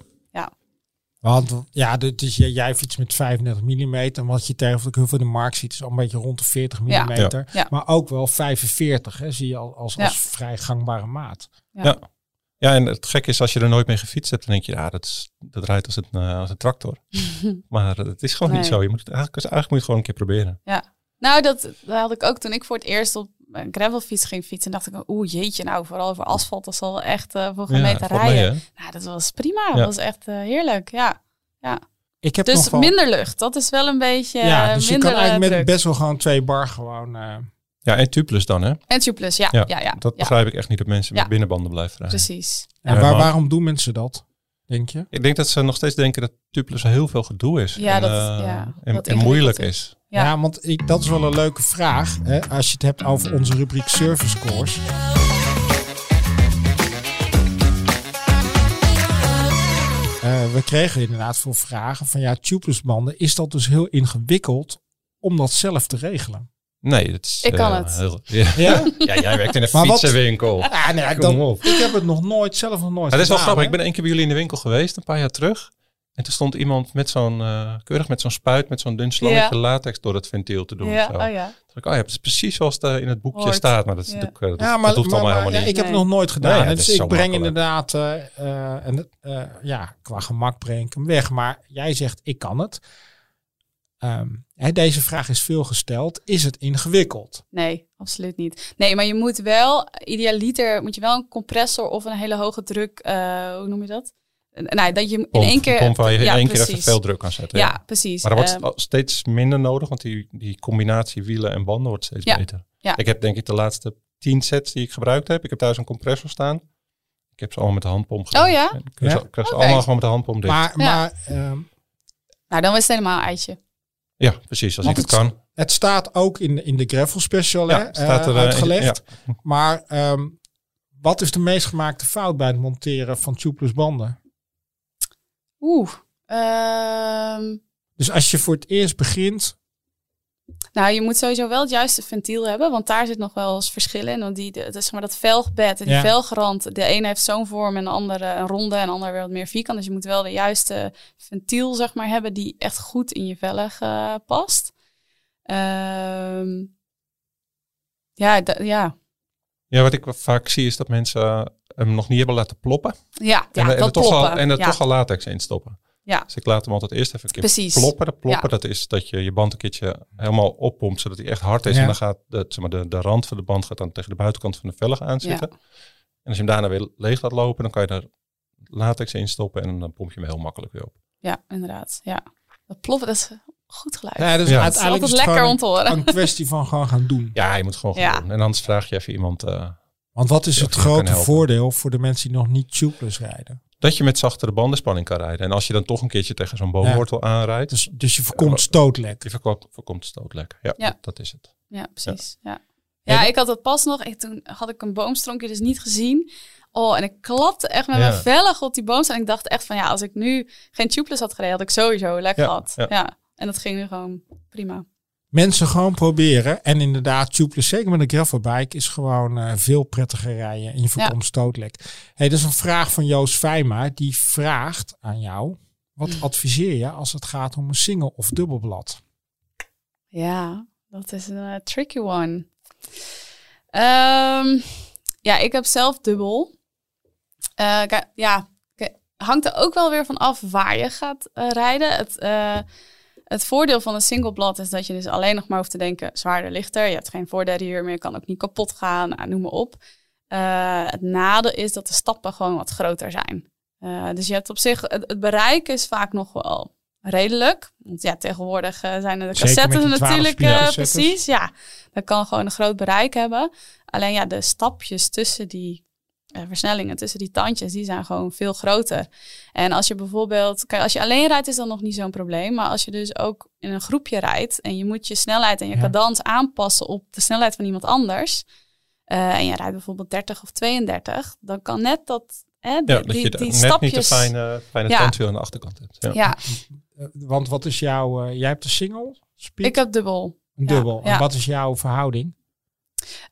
Want ja, dit is, jij- jij fietst met 35 mm. En wat je tegenwoordig heel veel in de markt ziet, is al een beetje rond de 40 mm. Ja. Ja. Ja. Maar ook wel 45, hè, zie je al als, Ja. als vrij gangbare maat. Ja, en het gekke is als je er nooit mee gefietst hebt, dan denk je, ja, dat, is, dat rijdt als een, eh, als een tractor. maar het is gewoon niet zo. Je moet het eigenlijk, eigenlijk moet je het gewoon een keer proberen. Nou, dat, dat had ik ook toen ik voor het eerst op gravelfiets ging fietsen. dacht ik, oeh jeetje, nou vooral over asfalt, dat zal echt eh voor geen meter mee, rijden. nou, dat was prima. Ja. Dat was echt eh, heerlijk, ja. Ik heb Dus minder lucht, dat is wel een beetje ja, eh, dus je kan eigenlijk met druk. best wel gewoon twee bar gewoon. eh, Ja, en tubeless dan, hè? En tubeless, ja. Ja, Ja, ja, Dat ja, begrijp ik echt niet dat mensen Ja. met binnenbanden blijven rijden. precies. en Ja, waar, waarom doen mensen dat, denk je? Ik denk dat ze nog steeds denken dat tubeless heel veel gedoe is. Ja, en, dat- ja, en, dat en moeilijk is. Ja, Ja. want ik, dat is wel een leuke vraag. Hè, als je het hebt over onze rubriek service scores. Eh, we kregen inderdaad veel vragen van ja, tubeless banden. Is dat dus heel ingewikkeld om dat zelf te regelen? Nee, dat is... Ik kan eh, het. Heel, ja. Ja? ja, jij werkt in een Maar wat- fietsenwinkel. Ah, nee, op. ik heb het nog nooit, zelf nog nooit Ja, dat is wel grappig. hè. Ik ben één keer bij jullie in de winkel geweest, een paar jaar terug. En toen stond iemand met zo'n, eh, keurig met zo'n spuit, met zo'n dun slangetje Ja. latex door het ventiel te doen. Ja, Zo. oh ja. Dacht ik, oh ja, dat is precies zoals het eh, in het boekje Hoort. staat. Maar dat, is Ja. natuurlijk, eh, dat, Ja, maar, dat hoeft maar- allemaal maar, helemaal ja, niet. ik heb het nog nooit gedaan. Nee, ja, dus het ik breng makkelijk. inderdaad, eh, eh, en, het, eh, ja, qua gemak breng ik hem weg. Maar jij zegt, ik kan het. Ehm, hè, deze vraag is veel gesteld. Is het ingewikkeld? Nee, absoluut niet. Nee, maar je moet wel, idealiter, moet je wel een compressor of een hele hoge druk, eh, hoe noem je dat? Eh, Nou, dat je in Pomp- één keer... pomp waar je in ja, één keer even precies. veel druk aan zetten. Ja, precies. Maar dat wordt Ehm, steeds minder nodig, want die, die combinatie wielen en banden wordt steeds Ja. beter. Ja. Ik heb denk ik de laatste tien sets die ik gebruikt heb. Ik heb thuis een compressor staan. Ik heb ze allemaal met de handpomp gedaan. Oh ja? Ik krijg Ja? ze- ik ze allemaal gewoon met de handpomp dicht. Maar, Ja. maar ehm, nou, dan is het helemaal een eitje. ja, precies. Als Want ik het het- kan. het staat ook in, in de Gravel Special hè, Ja, staat er eh, eh, uitgelegd. ja. Maar ehm, wat is de meest gemaakte fout bij het monteren van tubeless banden? Oeh. ehm, Dus als je voor het eerst begint, Nou, je moet sowieso wel het juiste ventiel hebben, want daar zit nog wel eens verschil in. Want die, de, dat, zeg maar dat velgbed, die Ja. velgrand, de ene heeft zo'n vorm en de andere een ronde en de andere weer wat meer vierkant. Dus je moet wel de juiste ventiel, zeg maar, hebben die echt goed in je velg eh, past. Ehm, ja, ja. Ja, wat ik wel vaak zie is dat mensen hem nog niet hebben laten ploppen. Ja, ja, en, er- en er toch al, ploppen. en er ja. toch al latex in stoppen. Ja. Dus ik laat hem altijd eerst even een keer Precies. ploppen. Dat ploppen, Ja. dat is dat je je band een keertje helemaal oppompt, zodat hij echt hard is. Ja. En dan gaat de, zeg maar, de, de rand van de band gaat dan tegen de buitenkant van de velg aanzitten. En als je hem daarna weer leeg laat lopen, dan kan je er latex in stoppen en dan pomp je hem heel makkelijk weer op. Ja, inderdaad. Ja. Dat ploppen, dat is goed geluid. Ja, dus Ja. Het is uiteindelijk altijd is het lekker gewoon om te horen. een kwestie van gewoon gaan doen. Ja, je moet gewoon Ja. gaan doen. En anders vraag je even iemand eh, Want wat is het grote voordeel voor de mensen die nog niet tubeless rijden? dat je met zachtere bandenspanning kan rijden. En als je dan toch een keertje tegen zo'n boomwortel aanrijdt, Dus, dus je voorkomt stootlek. je voorkomt, voorkomt stootlekken. Ja, Ja. dat is het. Ja, precies. Ja. Ja, ik had het pas nog. Ik, toen had ik een boomstronkje dus niet gezien. Oh, en ik klapte echt met Ja. mijn vellig op die boomstroom. En ik dacht echt van ja, als ik nu geen tubeless had gereden, had ik sowieso lek Ja, gehad. ja. Ja. En dat ging nu gewoon prima. Mensen gewoon proberen. En inderdaad, tubeless, zeker met een gravelbike, is gewoon eh, veel prettiger rijden. En je voorkomt stootlek. Hey, dat is een vraag van Joost Vijma. Die vraagt aan jou. Wat adviseer je als het gaat om een single of dubbelblad? Ja, dat is een eh, tricky one. Ehm, ja, ik heb zelf dubbel. Kijk, ja, hangt er ook wel weer van af waar je gaat rijden. Het, het voordeel van een singleblad is dat je dus alleen nog maar hoeft te denken zwaarder, lichter. Je hebt geen voorderieur meer, kan ook niet kapot gaan, nou, noem maar op. Eh, het nadeel is dat de stappen gewoon wat groter zijn. Eh, dus je hebt op zich, het, het bereik is vaak nog wel redelijk. Want ja, tegenwoordig eh, zijn er de cassettes die 12 natuurlijk. precies, ja. Dat kan gewoon een groot bereik hebben. Alleen ja, de stapjes tussen die eh, versnellingen, tussen die tandjes, die zijn gewoon veel groter. En als je bijvoorbeeld, kijk, als je alleen rijdt is dat nog niet zo'n probleem. Maar als je dus ook in een groepje rijdt en je moet je snelheid en je Ja. cadans aanpassen op de snelheid van iemand anders. eh, en je rijdt bijvoorbeeld 30 of 32, dan kan net dat, hè, die, Ja, dat die, je die net stapjes. niet de fijne, fijne Ja. tandwiel aan de achterkant hebt. Ja. Ja, Eh, want wat is jouw... eh, jij hebt een single? Speed? ik heb dubbel. een dubbel. ja. En wat is jouw verhouding?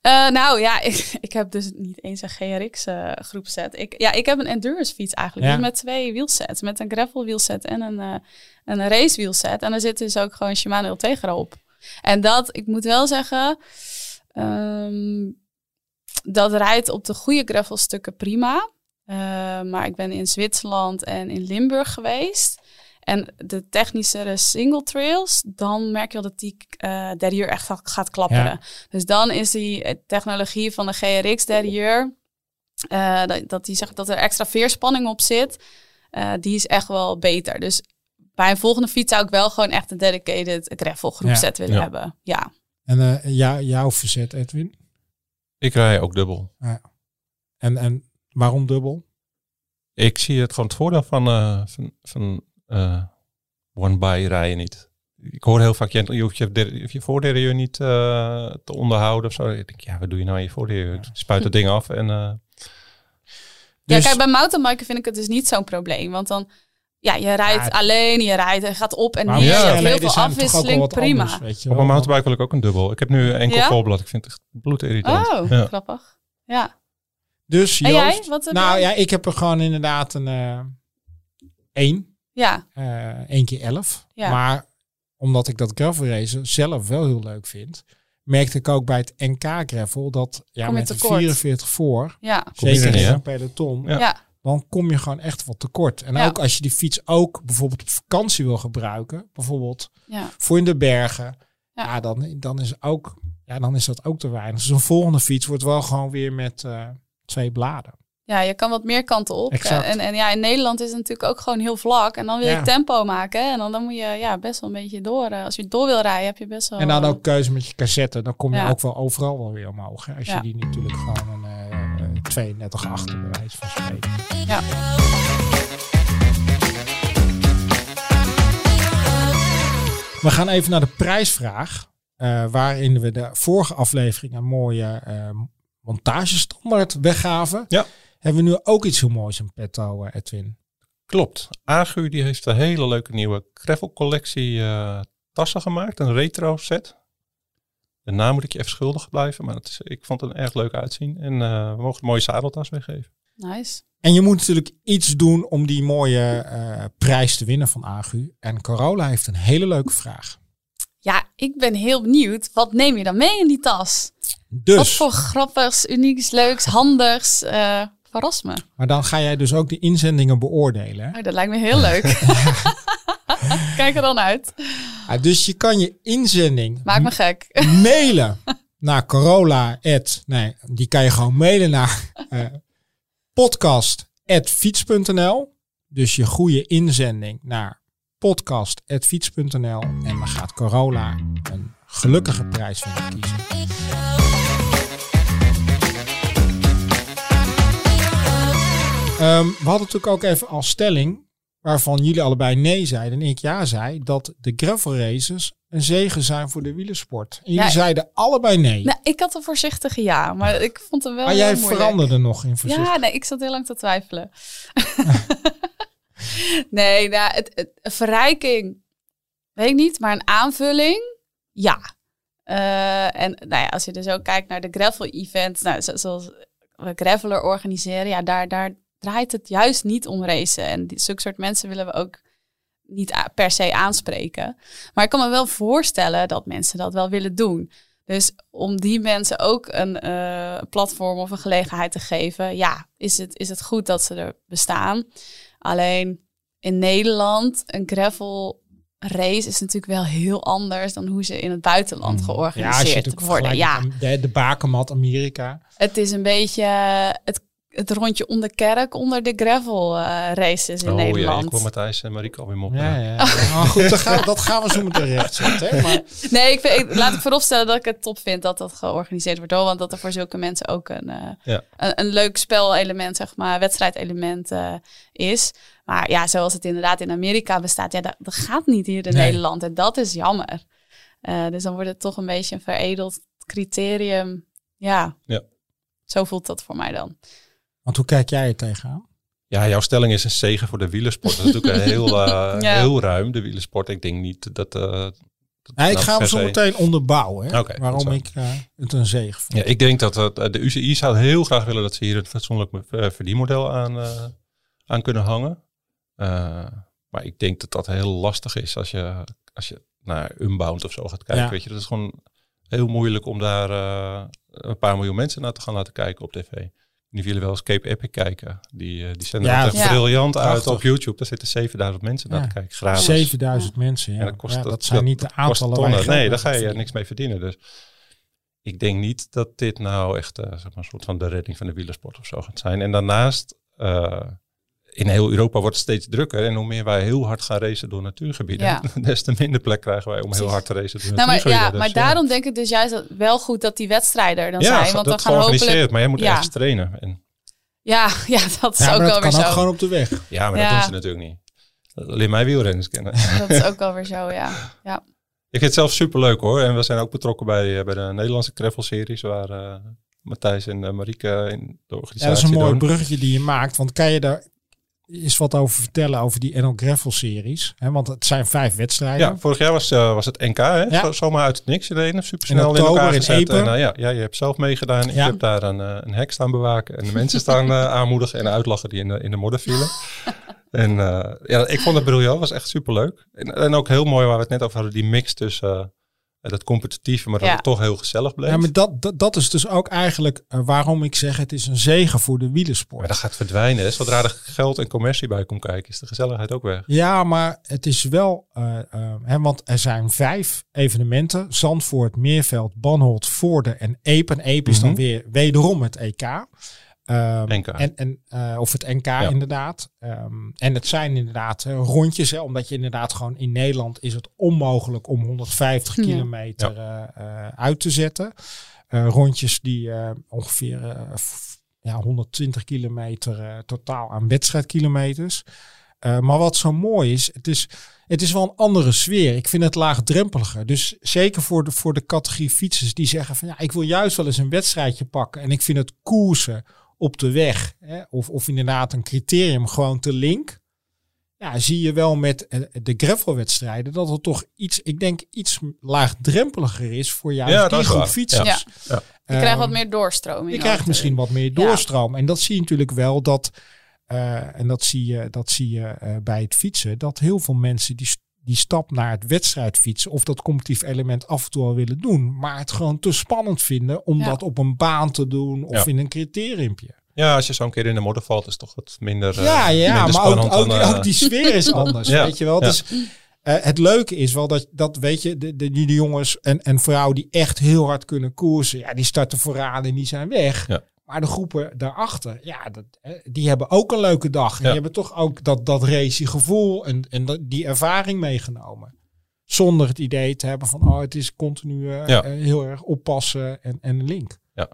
Eh, nou ja, ik, ik heb dus niet eens een GRX eh groepset. Ik, ja, ik heb een endurance fiets eigenlijk. Ja. Dus met twee wielsets. Met een gravel wielset en een, eh een race wielset. En er zit dus ook gewoon Shimano Ultegra op. En dat, ik moet wel zeggen, ehm, dat rijdt op de goede gravelstukken prima. Maar ik ben in Zwitserland en in Limburg geweest. En de technischere single trails, dan merk je wel dat die eh derrière echt gaat- klapperen. Ja. Dus dan is die eh, technologie van de GRX derrière, eh, dat, dat, die zegt dat er extra veerspanning op zit, eh, die is echt wel beter. Dus bij een volgende fiets zou ik wel gewoon echt een dedicated gravel groepset willen Ja. hebben. Ja. En eh, jou, jouw verzet, Edwin? Ik rij ook dubbel. En, en waarom dubbel? Ik zie het gewoon het voordeel van, eh, van, van eh, one-by rijden niet. Ik hoor heel vaak, je, hoeft je, je, je voordeur niet eh, te onderhouden of zo. Ik denk, ja, wat doe je nou in je voordeur? Je Spuit het ding af en... eh, ja, Dus- kijk, bij mountainbiken vind ik het dus niet zo'n probleem. Want dan, ja, je rijdt Ja, alleen, je rijdt, je gaat op en neer. ja, je hebt heel veel afwisseling, prima. anders, weet je op een mountainbike wil ik ook een dubbel. Ik heb nu enkel Ja? volblad. Ik vind het echt bloedirritant. Oh, Ja. grappig. Ja. Dus En jij? Joost, Wat heb nou jij? ja, ik heb er gewoon inderdaad een eh één, Ja, eh één keer elf. Ja. Maar omdat ik dat gravel racen zelf wel heel leuk vind, merkte ik ook bij het NK gravel dat ja, met een tekort. 44 voor, ja, Kom je zeker er in een peloton, Ja. ja. dan kom je gewoon echt wat tekort. En Ja. ook als je die fiets ook bijvoorbeeld op vakantie wil gebruiken, bijvoorbeeld ja. voor in de bergen, Ja. ja. dan, dan, is ook, ja, dan is dat ook te weinig. Dus een volgende fiets wordt wel gewoon weer met eh, twee bladen. Ja, je kan wat meer kanten op. Exact. En, en ja, in Nederland is het natuurlijk ook gewoon heel vlak. En dan wil je Ja. tempo maken. En dan, dan moet je ja, best wel een beetje door. eh, Als je door wil rijden, heb je best wel... En dan ook keuze met je cassette. Dan kom je Ja. ook wel overal wel weer omhoog. Hè? Als Ja. je die natuurlijk gewoon een eh, eh, 32 achter bij wijze van spreken. Ja. We gaan even naar de prijsvraag. eh, waarin we de vorige aflevering een mooie eh, montagestandaard weggaven. Ja. Hebben we nu ook iets heel moois in petto, eh, Edwin? Klopt. Agu die heeft een hele leuke nieuwe gravel collectie eh, tassen gemaakt. Een retro set. De naam moet ik je even schuldig blijven, maar het is, ik vond het een erg leuk uitzien. En eh, we mogen een mooie zadeltas weggeven. Nice. En je moet natuurlijk iets doen om die mooie eh, prijs te winnen van Agu. En Corolla heeft een hele leuke vraag. Ja, ik ben heel benieuwd. Wat neem je dan mee in die tas? Wat Dus, voor grappigs, unieks, leuks, handigs? eh verras me. maar dan ga jij dus ook de inzendingen beoordelen. Hè? Oh, dat lijkt me heel leuk. Kijk er dan uit. Dus je kan je inzending Maak me gek. mailen naar Corolla. Nee, die kan je gewoon mailen naar eh podcast.fiets.nl. Dus je goede inzending naar podcast.fiets.nl. En dan gaat Corolla een gelukkige prijs van je kiezen. Ehm, we hadden natuurlijk ook even als stelling, waarvan jullie allebei nee zeiden en ik ja zei, dat de gravel races een zegen zijn voor de wielersport. En jullie Ja, zeiden allebei nee. Nou, ik had een voorzichtige ja, maar ik vond hem wel maar jij moeilijk. veranderde nog in voorzichtig. Ja, nee, ik zat heel lang te twijfelen. nee, nou, het, het, een verrijking, weet ik niet, maar een aanvulling, ja. Eh, en nou ja, als je dus ook kijkt naar de gravel-events, nou, zo- zoals we graveler organiseren, ja, daar, daar draait het juist niet om racen. En die, zulke soort mensen willen we ook niet per se aanspreken. Maar ik kan me wel voorstellen dat mensen dat wel willen doen. Dus om die mensen ook een eh, platform of een gelegenheid te geven, ja, is het, is het goed dat ze er bestaan. Alleen in Nederland, een gravel race is natuurlijk wel heel anders dan hoe ze in het buitenland Mm. Ja, als je georganiseerd het worden. Ja, de, de bakermat Amerika. het is een beetje het, het rondje om de kerk onder de gravel eh, races in oh ja, Nederland. ik hoor Matthijs en Marieke alweer moppen. Ja, ja. Goed, dat gaan, dat gaan we zo meteen rechtzetten. Hè? Maar, Nee, ik vind, ik- laat ik vooropstellen dat ik het top vind dat dat georganiseerd wordt. Hoor, want dat er voor zulke mensen ook een, eh, Ja. een, een leuk spelelement, zeg maar, wedstrijdelement eh, is. Maar ja, zoals het inderdaad in Amerika bestaat, ja, dat, dat gaat niet hier in Nee. Nederland. En dat is jammer. Eh, dus dan wordt het toch een beetje een veredeld criterium. Ja. Ja. Zo voelt dat voor mij dan. Want hoe kijk jij er tegenaan? Ja, jouw stelling is een zegen voor de wielersport. Dat is natuurlijk heel, eh, Ja. heel ruim, de wielersport. Ik denk niet dat... eh, dat Ja, ik nou ga hem zo se- meteen onderbouwen. Hè? Waarom ik eh, het een zegen vind. Ja, ik denk dat de UCI zou heel graag willen dat ze hier een fatsoenlijk verdienmodel aan, aan kunnen hangen. Eh, maar ik denk dat dat heel lastig is als je, als je naar Unbound of zo gaat kijken. Ja. Weet je, dat is gewoon heel moeilijk om daar eh, een paar miljoen mensen naar te gaan laten kijken op tv. Die willen wel eens Cape Epic kijken. Die, eh, die zenden Ja, echt Ja. briljant uit Prachtig. op YouTube. Daar zitten 7000 mensen naar Ja. te kijken. Gratis. 7000 mensen, ja. En dat, kost, Ja, dat, dat, zijn dat- niet de aantallen Nee, daar ga je niks mee verdienen. Dus ik denk niet dat dit nou echt eh, zeg maar, een soort van de redding van de wielersport of zo gaat zijn. En daarnaast, eh, in heel Europa wordt het steeds drukker. En hoe meer wij heel hard gaan racen door natuurgebieden, Ja. des te minder plek krijgen wij om heel hard te racen door Nou, maar, natuurgebieden. ja, Dus, maar daarom denk ik dus juist dat wel goed dat die wedstrijden er dan ja, zijn. Want dat dan gaan hopelijk... georganiseerd, maar jij moet Ja. ergens trainen. En, Ja, ja, dat is Ja, ook maar wel weer kan ook zo. gewoon op de weg. ja, maar Ja. dat doen ze natuurlijk niet. Alleen mij wielrenners kennen. Dat is ook wel weer zo, ja. ja. Ik vind het zelf superleuk hoor. En we zijn ook betrokken bij, eh, bij de Nederlandse Gravel Series, waar eh, Matthijs en eh, Marieke in de Ja, organisatie dat is een mooi doen. bruggetje die je maakt. Want kan je daar eens wat over vertellen over die NL Gravel series? Hè, want het zijn vijf wedstrijden. Ja, vorig jaar was, eh, was het NK, hè? Ja. Zo, zomaar uit het niks iedereen. Super snel in, elkaar gezet. En, eh, ja, ja, je hebt zelf meegedaan. Ik heb daar een, eh, een hek staan bewaken. En de mensen staan aanmoedigen en uitlachen die in de, in de modder vielen. en ja, ik vond het briljant. was echt super leuk. En, en ook heel mooi waar we het net over hadden. Die mix tussen dat competitieve, maar dat Ja. het toch heel gezellig bleef. Ja, maar dat, dat, dat is dus ook eigenlijk eh, waarom ik zeg het is een zegen voor de wielersport. Maar dat gaat verdwijnen. hè. Zodra er geld en commercie bij komt kijken, is de gezelligheid ook weg. Ja, maar het is wel, eh, eh, hè, want er zijn vijf evenementen. Zandvoort, Meerveld, Banholt, Voorde en Epen. Epen is dan Mhm. weer wederom het EK. Ehm, NK. En, en, eh, of het NK inderdaad. Ehm, en het zijn inderdaad eh, rondjes. Hè, omdat je inderdaad gewoon in Nederland is het onmogelijk om 150 Ja. kilometer eh, eh, uit te zetten. Eh, rondjes die eh, ongeveer f- ja, 120 kilometer eh, totaal aan wedstrijdkilometers. Eh, maar wat zo mooi is, het is, het is wel een andere sfeer. Ik vind het laagdrempeliger. Dus zeker voor de, voor de categorie fietsers die zeggen van ja, ik wil juist wel eens een wedstrijdje pakken. En ik vind het koersen op de weg. Hè, of, of inderdaad een criterium gewoon te link. ja, zie je wel met eh, de gravelwedstrijden dat het toch iets, ik denk, iets laagdrempeliger is voor jou Ja, ja, dat is groep waar. fietsers. Ja. Ja. Je krijgt wat Ehm, meer doorstroming. je krijgt misschien wat meer doorstroom. En dat zie je natuurlijk wel dat, eh, en dat zie je, dat zie je eh, bij het fietsen, dat heel veel mensen die, die stap naar het wedstrijdfietsen of dat competitief element af en toe al willen doen, maar het gewoon te spannend vinden om Ja. dat op een baan te doen of Ja. in een criteriumpje. Ja, als je zo een keer in de modder valt, is het toch wat minder, eh, ja, ja, minder maar ook, spannend ook, dan, eh, ook die sfeer is anders, Ja. weet je wel. Ja. Dus eh, het leuke is wel dat, dat weet je, de, de, die de jongens en, en vrouwen die echt heel hard kunnen koersen, ja, die starten vooraan en die zijn weg. Ja. Maar de groepen daarachter, ja, dat, die hebben ook een leuke dag. En Ja. die hebben toch ook dat, dat racy gevoel en, en die ervaring meegenomen. Zonder het idee te hebben van, oh, het is continu eh, Ja. eh, heel erg oppassen en, en link. Ja.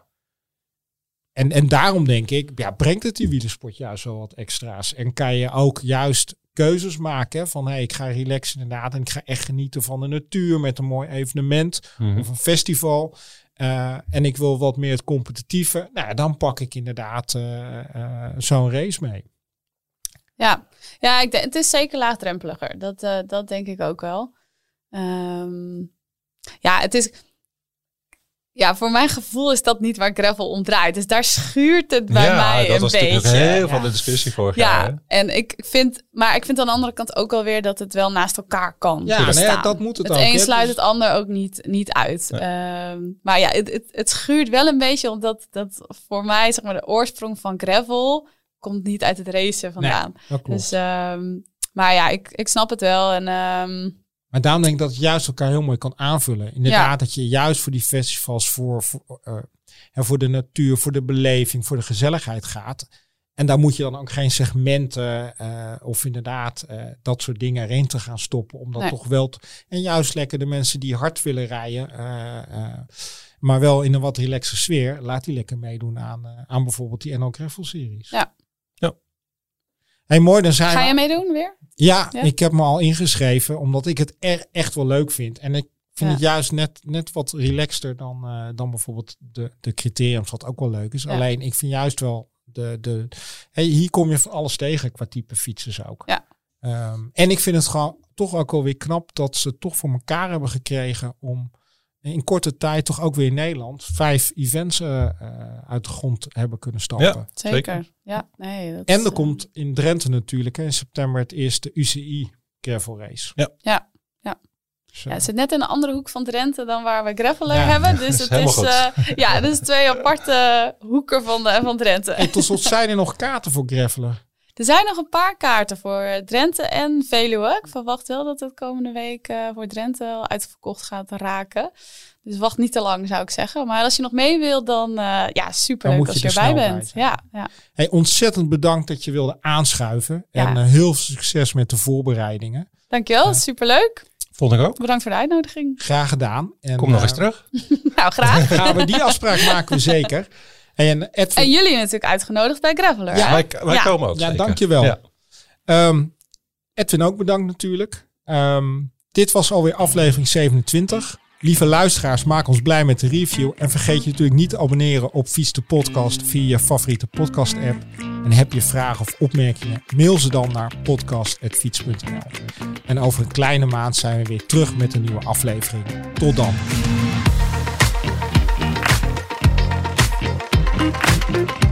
En, en daarom denk ik, ja, brengt het die wielersport juist wel wat extra's. En kan je ook juist keuzes maken van, hé, hey, ik ga relaxen inderdaad. En ik ga echt genieten van de natuur met een mooi evenement mhm. of een festival. Eh, en ik wil wat meer het competitieve. Nou, dan pak ik inderdaad eh, eh, zo'n race mee. Ja, ja ik het is zeker laagdrempeliger. Dat, dat denk ik ook wel. Ehm, ja, het is. Ja, voor mijn gevoel is dat niet waar gravel om draait. Dus daar schuurt het bij ja, mij dat een was beetje. natuurlijk heel veel ja. de discussie vorig jaar. Ja, hè? en ik vind, maar ik vind aan de andere kant ook wel weer dat het wel naast elkaar kan. Ja, nee, bestaan. dat moet het het ook, een hè. sluit Dus- het ander ook niet, niet uit. Nee. Ehm, maar ja, het, het, het schuurt wel een beetje, omdat dat voor mij, zeg maar, de oorsprong van gravel komt niet uit het racen vandaan. Dat klopt. Dus, ehm, maar ja, ik, ik snap het wel. En ehm, Maar daarom denk ik dat het juist elkaar heel mooi kan aanvullen. Inderdaad, dat je juist voor die festivals, voor, voor, eh, en voor de natuur, voor de beleving, voor de gezelligheid gaat. En daar moet je dan ook geen segmenten eh, of inderdaad eh, dat soort dingen erin te gaan stoppen. Om dat Nee. toch wel. te- en juist lekker de mensen die hard willen rijden, maar wel in een wat relaxe sfeer, laat die lekker meedoen aan, aan bijvoorbeeld die NL Gravel series. Ja. Hey, mooi, dan zijn ga we- je meedoen weer? ja, Ja? ik heb me al ingeschreven omdat ik het er echt wel leuk vind. En ik vind Ja. het juist net, net wat relaxter dan, eh, dan bijvoorbeeld de, de criteriums, wat ook wel leuk is. Ja. Alleen ik vind juist wel de. de hey, hier kom je van alles tegen qua type fietsers ook. Ja. Ehm, en ik vind het gewoon toch ook wel weer knap dat ze toch voor elkaar hebben gekregen om in korte tijd toch ook weer in Nederland vijf events eh, eh, uit de grond hebben kunnen stampen. Ja. Zeker. Zeker. Ja, nee. Dat En er eh, komt in Drenthe natuurlijk hè, in september het eerste UCI gravel race. Ja. Ja. Ja. Dus, Ja, het zit net in een andere hoek van Drenthe dan waar we Graveler Ja, hebben. Dus is het is, eh, ja, dus twee aparte hoeken van, de, van Drenthe. En tot slot zijn er nog kaarten voor gravelen. Er zijn nog een paar kaarten voor eh, Drenthe en Veluwe. Ik verwacht wel dat het komende week eh, voor Drenthe al uitverkocht gaat raken. Dus wacht niet te lang, zou ik zeggen. Maar als je nog mee wilt, dan uh, ja, superleuk moet als je je er erbij bent. Ja, ja. Hey, ontzettend bedankt dat je wilde aanschuiven. Ja. En eh, heel veel succes met de voorbereidingen. Dankjewel, superleuk. Vond ik ook. Bedankt voor de uitnodiging. Graag gedaan. En, Kom nog eens eh, terug. nou, graag. Gaan we die afspraak maken we zeker. En Edwin, En jullie natuurlijk uitgenodigd bij Graveler. Ja, hè? wij wij Ja. komen ook ja, zeker. dankjewel. Ja. Ehm, Edwin ook bedankt natuurlijk. Ehm, dit was alweer aflevering 27. Lieve luisteraars, maak ons blij met de review. En vergeet je natuurlijk niet te abonneren op Fiets de Podcast via je favoriete podcast app. En heb je vragen of opmerkingen, mail ze dan naar podcast.fiets.nl. En over een kleine maand zijn we weer terug met een nieuwe aflevering. Tot dan. thank you